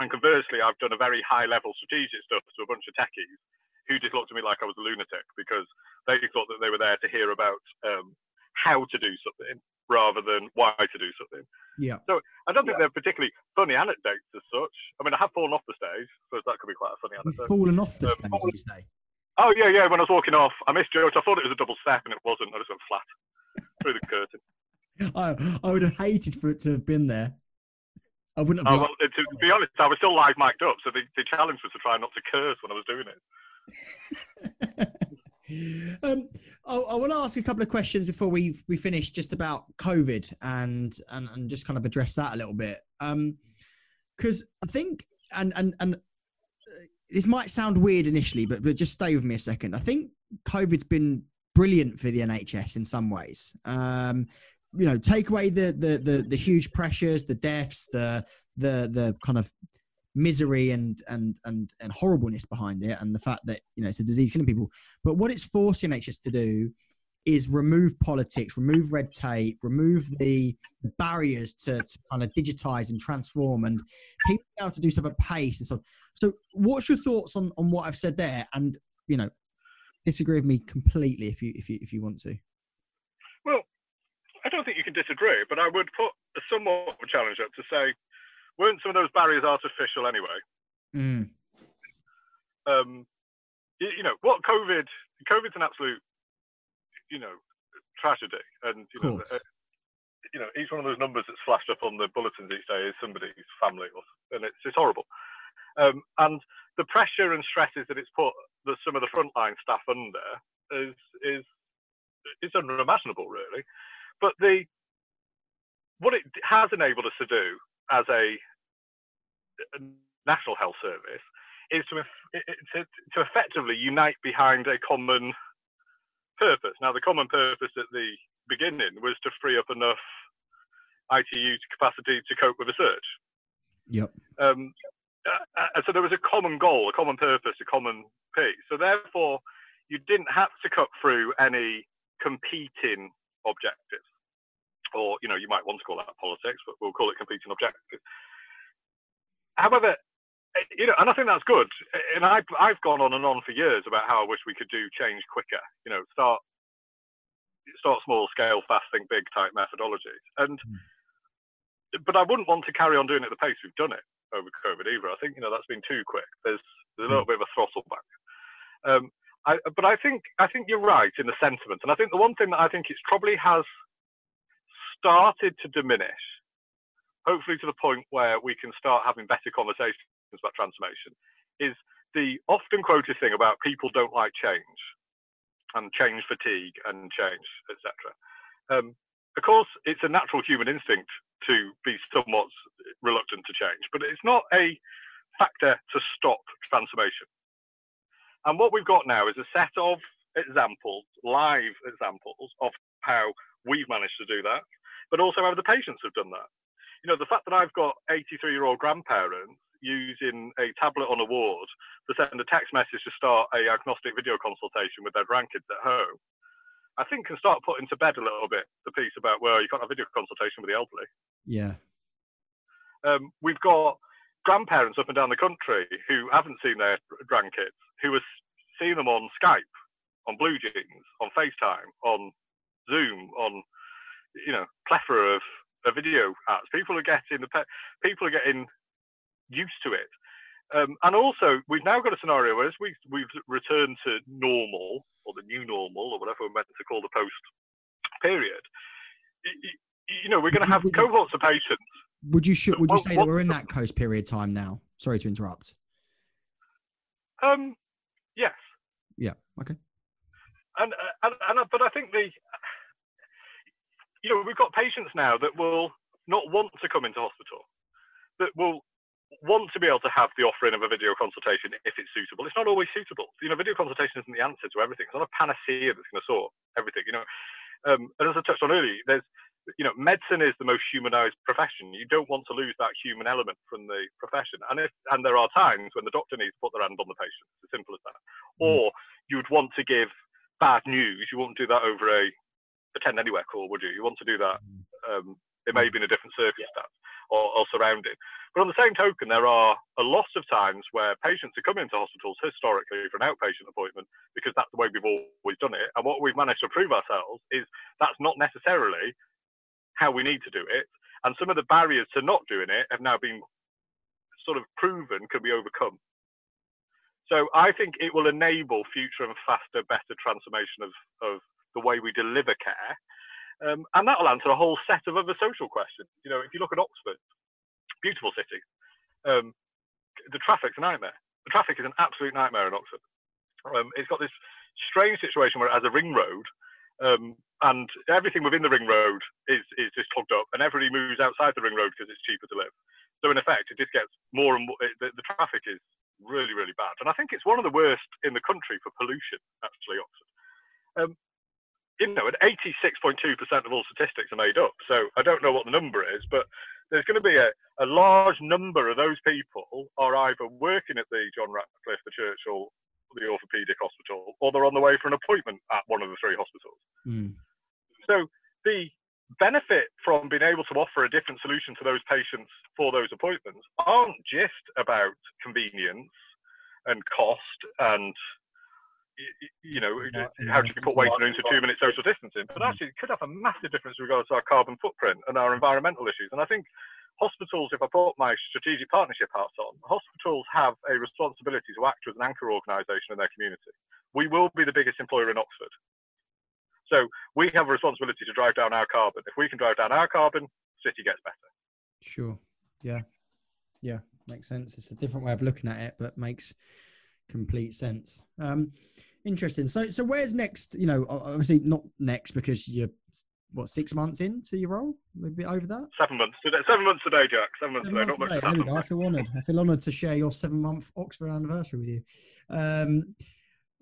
And conversely, I've done a very high-level strategic stuff to a bunch of techies who just looked at me like I was a lunatic because they thought that they were there to hear about um, how to do something rather than why to do something. Yeah. So I don't think yeah. they're particularly funny anecdotes as such. I mean, I have fallen off the stage, so that could be quite a funny anecdote. You've fallen off the um, stage, did you say? Oh yeah, yeah. When I was walking off, I missed Joe. I thought it was a double step, and it wasn't. I just went flat through the curtain. I, I would have hated for it to have been there. I wouldn't have. Oh, well, to be honest, I was still live mic'd up, so the, the challenge was to try not to curse when I was doing it. um, I, I want to ask a couple of questions before we we finish, just about COVID and and and just kind of address that a little bit. Um, because I think and and and this might sound weird initially, but but just stay with me a second. I think COVID's been brilliant for the NHS in some ways. Um, you know take away the the the, the huge pressures the deaths the the the kind of misery and and and and horribleness behind it and the fact that you know it's a disease killing people but what it's forcing nhs to do is remove politics remove red tape remove the barriers to, to kind of digitize and transform and people able to do stuff at pace and so so what's your thoughts on on what i've said there and you know disagree with me completely if you if you if you want to well I don't think you can disagree, but I would put a somewhat of a challenge up to say, weren't some of those barriers artificial anyway? Mm. Um, you, you, know what COVID? COVID's an absolute, you know, tragedy, and you know, uh, you know, each one of those numbers that's flashed up on the bulletins each day is somebody's family, or, and it's it's horrible. Um, and the pressure and stresses that it's put that some of the frontline staff under is is is unimaginable, really. But the what it has enabled us to do as a, a national health service is to, to, to effectively unite behind a common purpose. Now, the common purpose at the beginning was to free up enough ITU capacity to cope with a surge. Yep. Um, uh, uh, so there was a common goal, a common purpose, a common piece. So therefore, you didn't have to cut through any competing objectives or you know you might want to call that politics, but we'll call it competing objectives. However, you know, and I think that's good. And I've I've gone on and on for years about how I wish we could do change quicker. You know, start start small, scale fast, think big type methodologies. And mm. but I wouldn't want to carry on doing it at the pace we've done it over COVID either. I think you know that's been too quick. There's there's a hmm. little bit of a throttle back. Um, I, but I think I think you're right in the sentiment, and I think the one thing that I think it probably has started to diminish, hopefully to the point where we can start having better conversations about transformation, is the often quoted thing about people don't like change and change fatigue and change, etc. Um, of course, it's a natural human instinct to be somewhat reluctant to change, but it's not a factor to stop transformation. And what we've got now is a set of examples, live examples of how we've managed to do that, but also how the patients have done that. You know, the fact that I've got 83 year old grandparents using a tablet on a ward to send a text message to start a agnostic video consultation with their grandkids at home, I think can start putting to bed a little bit the piece about, well, you can't have video consultation with the elderly. Yeah. Um, we've got grandparents up and down the country who haven't seen their grandkids, who have seen them on Skype, on Blue Jeans, on FaceTime, on Zoom, on you know plethora of, of video apps. People are getting the people are getting used to it. Um, and also, we've now got a scenario where as we, we've returned to normal, or the new normal, or whatever we're meant to call the post period, you know, we're going to have cohorts of patients. Would you would you say that we're in that post period time now? Sorry to interrupt. Um, yes. Yeah. Okay. And, and and but I think the you know we've got patients now that will not want to come into hospital, that will want to be able to have the offering of a video consultation if it's suitable. It's not always suitable. You know, video consultation isn't the answer to everything. It's not a panacea that's going to sort everything. You know, um, and as I touched on earlier, there's you know, medicine is the most humanized profession. You don't want to lose that human element from the profession. And if and there are times when the doctor needs to put their hand on the patient. It's as simple as that. Mm. Or you would want to give bad news. You wouldn't do that over a attend anywhere call, would you? You want to do that. Mm. Um, it may be in a different circumstance or, or surrounding. But on the same token, there are a lot of times where patients are coming into hospitals historically for an outpatient appointment because that's the way we've always done it. And what we've managed to prove ourselves is that's not necessarily how we need to do it. And some of the barriers to not doing it have now been sort of proven can be overcome. So I think it will enable future and faster, better transformation of, of the way we deliver care. Um, and that'll answer a whole set of other social questions. You know, if you look at Oxford, beautiful city. Um, the traffic's a nightmare. The traffic is an absolute nightmare in Oxford. Um, it's got this strange situation where it has a ring road, um, and everything within the ring road is is just clogged up, and everybody moves outside the ring road because it's cheaper to live. So in effect, it just gets more and more. It, the, the, traffic is really really bad, and I think it's one of the worst in the country for pollution. Actually, Oxford. Um, you know, at 86.2% of all statistics are made up. So I don't know what the number is, but there's going to be a, a large number of those people are either working at the John Radcliffe, the Churchill, the orthopaedic hospital, or they're on the way for an appointment at one of the three hospitals. Mm. So the benefit from being able to offer a different solution to those patients for those appointments aren't just about convenience and cost and you know, how do you put weight into two minute social distancing? But mm. actually, it could have a massive difference with regards to our carbon footprint and our environmental issues. And I think hospitals, if I put my strategic partnership hats on, hospitals have a responsibility to act as an anchor organisation in their community. We will be the biggest employer in Oxford. So we have a responsibility to drive down our carbon. If we can drive down our carbon, the city gets better. Sure. Yeah. Yeah. Makes sense. It's a different way of looking at it, but makes complete sense. Um, interesting. So, so where's next? You know, obviously not next because you're what six months into your role, maybe over that. Seven months today. Seven months today, Jack. Seven months seven today. Months today. There we go. I feel honoured. I feel honoured to share your seven month Oxford anniversary with you. Um,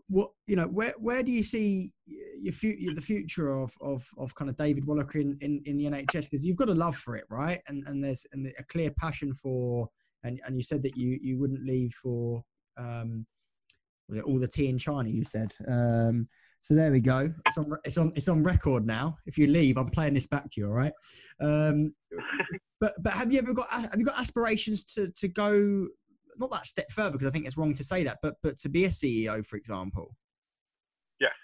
what you know, where where do you see your future, the future of of of kind of David Walliker in in, in the NHS? Because you've got a love for it, right? And and there's and a clear passion for. And, and you said that you, you wouldn't leave for um, was it all the tea in China? You said. Um, so there we go. It's on. It's on. It's on record now. If you leave, I'm playing this back to you. All right. Um, but but have you ever got have you got aspirations to to go not that step further because I think it's wrong to say that, but but to be a CEO, for example. Yes,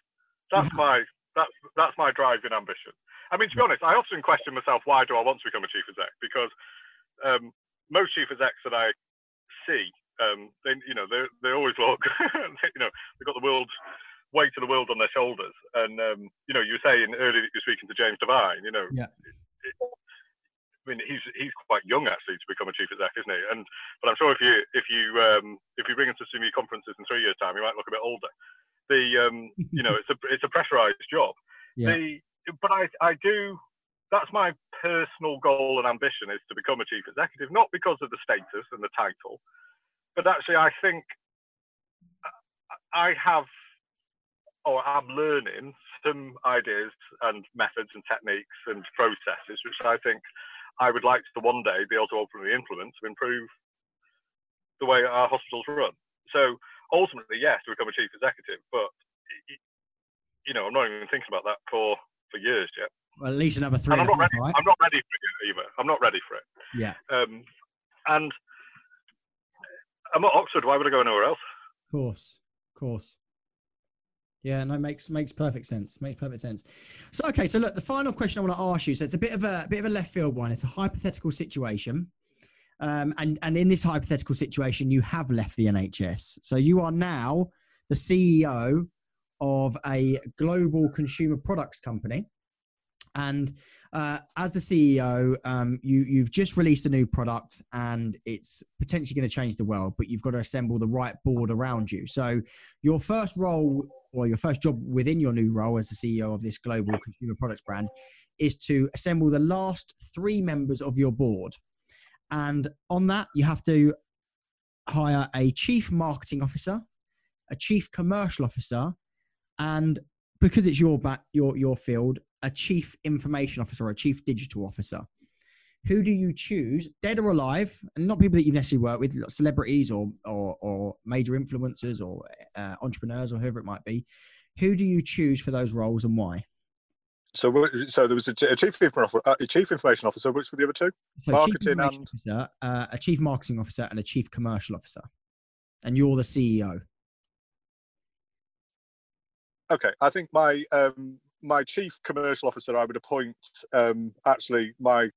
that's my that's that's my driving ambition. I mean, to be honest, I often question myself: why do I want to become a chief exec? Because um, most chief execs that I see um, they, you know, they they always look, you know, they've got the world weight of the world on their shoulders. And um, you know, you were saying earlier that you're speaking to James Devine. You know, yeah. It, I mean, he's he's quite young actually to become a chief exec, isn't he? And but I'm sure if you if you um, if you bring him to me conferences in three years' time, he might look a bit older. The um, you know, it's a it's a pressurized job. Yeah. The but I I do that's my personal goal and ambition is to become a chief executive, not because of the status and the title, but actually, I think I have, or I'm learning some ideas and methods and techniques and processes, which I think I would like to one day be able to ultimately implement to improve the way our hospitals run. So ultimately, yes, to become a chief executive, but you know, I'm not even thinking about that for for years yet. Well, at least another three. And I'm not ready. Right? I'm not ready for it either. I'm not ready for it. Yeah. Um, and I'm at Oxford. Why would I go anywhere else? Of course, of course. Yeah, no, makes makes perfect sense. Makes perfect sense. So, okay, so look, the final question I want to ask you. So, it's a bit of a, a bit of a left field one. It's a hypothetical situation, um, and and in this hypothetical situation, you have left the NHS. So, you are now the CEO of a global consumer products company, and uh, as the CEO, um, you you've just released a new product, and it's potentially going to change the world. But you've got to assemble the right board around you. So, your first role or your first job within your new role as the CEO of this global consumer products brand is to assemble the last three members of your board. And on that, you have to hire a chief marketing officer, a chief commercial officer, and because it's your back, your your field, a chief information officer or a chief digital officer. Who do you choose, dead or alive, and not people that you've necessarily worked with, like celebrities or or, or major influencers or uh, entrepreneurs or whoever it might be? Who do you choose for those roles and why? So, so there was a, chief information officer, uh, a chief information officer. Which were the other two? So Marketing chief and- officer, uh, a chief marketing officer, and a chief commercial officer, and you're the CEO. Okay, I think my um, my chief commercial officer, I would appoint um, actually my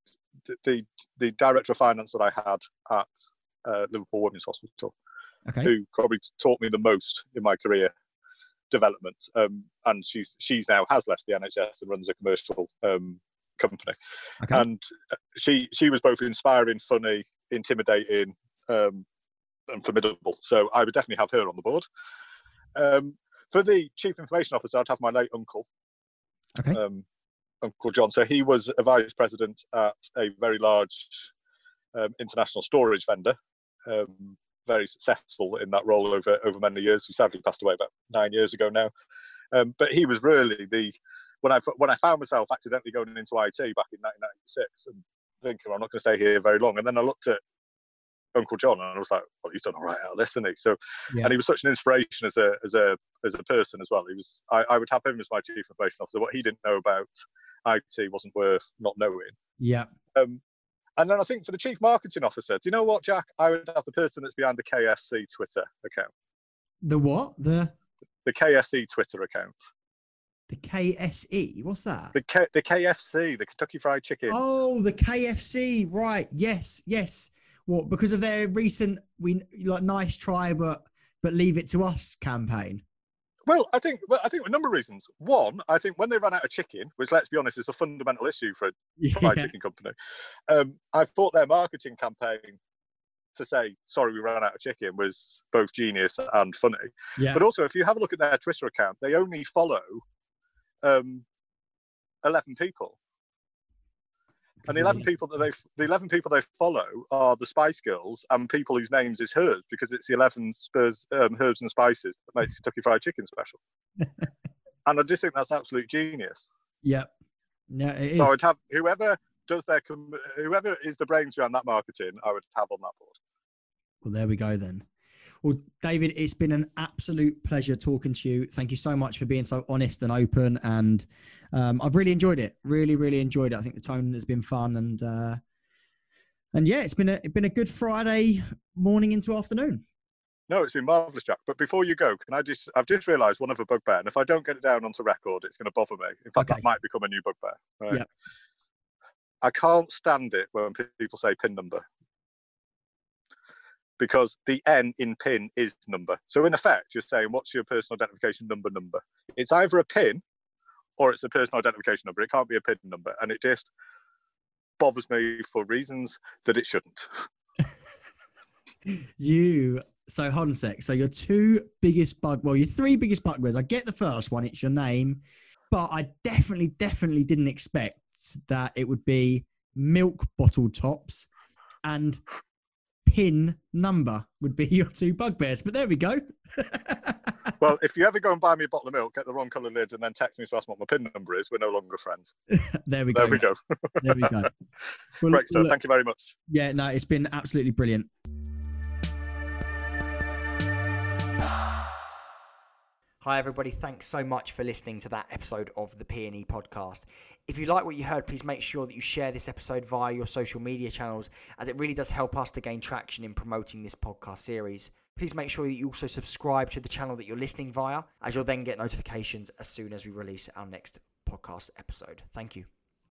the the director of finance that I had at uh, Liverpool Women's Hospital, Okay. who probably taught me the most in my career development. Um, and she's she's now has left the NHS and runs a commercial um, company. Okay. And uh, she she was both inspiring, funny, intimidating, um, and formidable. So I would definitely have her on the board. Um, for the chief information officer, I'd have my late uncle, okay. um, Uncle John. So he was a vice president at a very large um, international storage vendor, um, very successful in that role over over many years. He sadly passed away about nine years ago now. Um, but he was really the when I when I found myself accidentally going into IT back in 1996 and thinking I'm not going to stay here very long, and then I looked at Uncle John and I was like, well, he's done all right out of this, isn't he? So Yeah. and he was such an inspiration as a as a as a person as well. He was I, I would have him as my chief information officer. What he didn't know about IT wasn't worth not knowing. yeah. Um, and then I think for the chief marketing officer, do you know what, Jack? I would have the person that's behind the KFC Twitter account, The what? The the KFC Twitter account, the KSE. What's that? the K, the KFC, the Kentucky Fried Chicken. Oh, the KFC. Right. Yes. Yes. What? Because of their recent we like nice try, but but leave it to us campaign. Well, I think well, I think a number of reasons. One, I think when they ran out of chicken, which let's be honest is a fundamental issue for a fried Yeah. chicken company. Um, I thought their marketing campaign to say sorry we ran out of chicken was both genius and funny. Yeah. But also, if you have a look at their Twitter account, they only follow um, eleven people, and the eleven people that they the eleven people they follow are the Spice Girls and people whose names is Herbs because it's the eleven Spurs um, herbs and spices that makes Kentucky Fried Chicken special. and I just think that's absolute genius. Yeah. Yeah. It is. So I would have whoever does their whoever is the brains behind that marketing, I would have on that board. Well, there we go then. Well, David, it's been an absolute pleasure talking to you. Thank you so much for being so honest and open, and um, I've really enjoyed it. Really, really enjoyed it. I think the tone has been fun, and uh, and yeah, it's been a it's been a good Friday morning into afternoon. No, it's been marvelous, Jack. But before you go, can I just? I've just realised one of a bugbear, and if I don't get it down onto record, it's going to bother me. In fact, Okay. that might become a new bugbear. Right? Yep. I can't stand it when people say pin number because the N in pin is number. So in effect, you're saying, "What's your personal identification number?" Number. It's either a pin or it's a personal identification number. It can't be a pin number, and it just bothers me for reasons that it shouldn't. You so hold on a sec. So your two biggest bug, well, your three biggest bugbears. I get the first one. It's your name, but I definitely, definitely didn't expect that it would be milk bottle tops and pin number would be your two bugbears. But there we go. Well, if you ever go and buy me a bottle of milk, get the wrong colour lid, and then text me to ask what my pin number is, we're no longer friends. there we go. There we go. There we go. Well, Great look, Thank you very much. yeah, no, it's been absolutely brilliant. Hi, everybody. Thanks so much for listening to that episode of the P&E podcast. If you like what you heard, please make sure that you share this episode via your social media channels, as it really does help us to gain traction in promoting this podcast series. Please make sure that you also subscribe to the channel that you're listening via, as you'll then get notifications as soon as we release our next podcast episode. Thank you.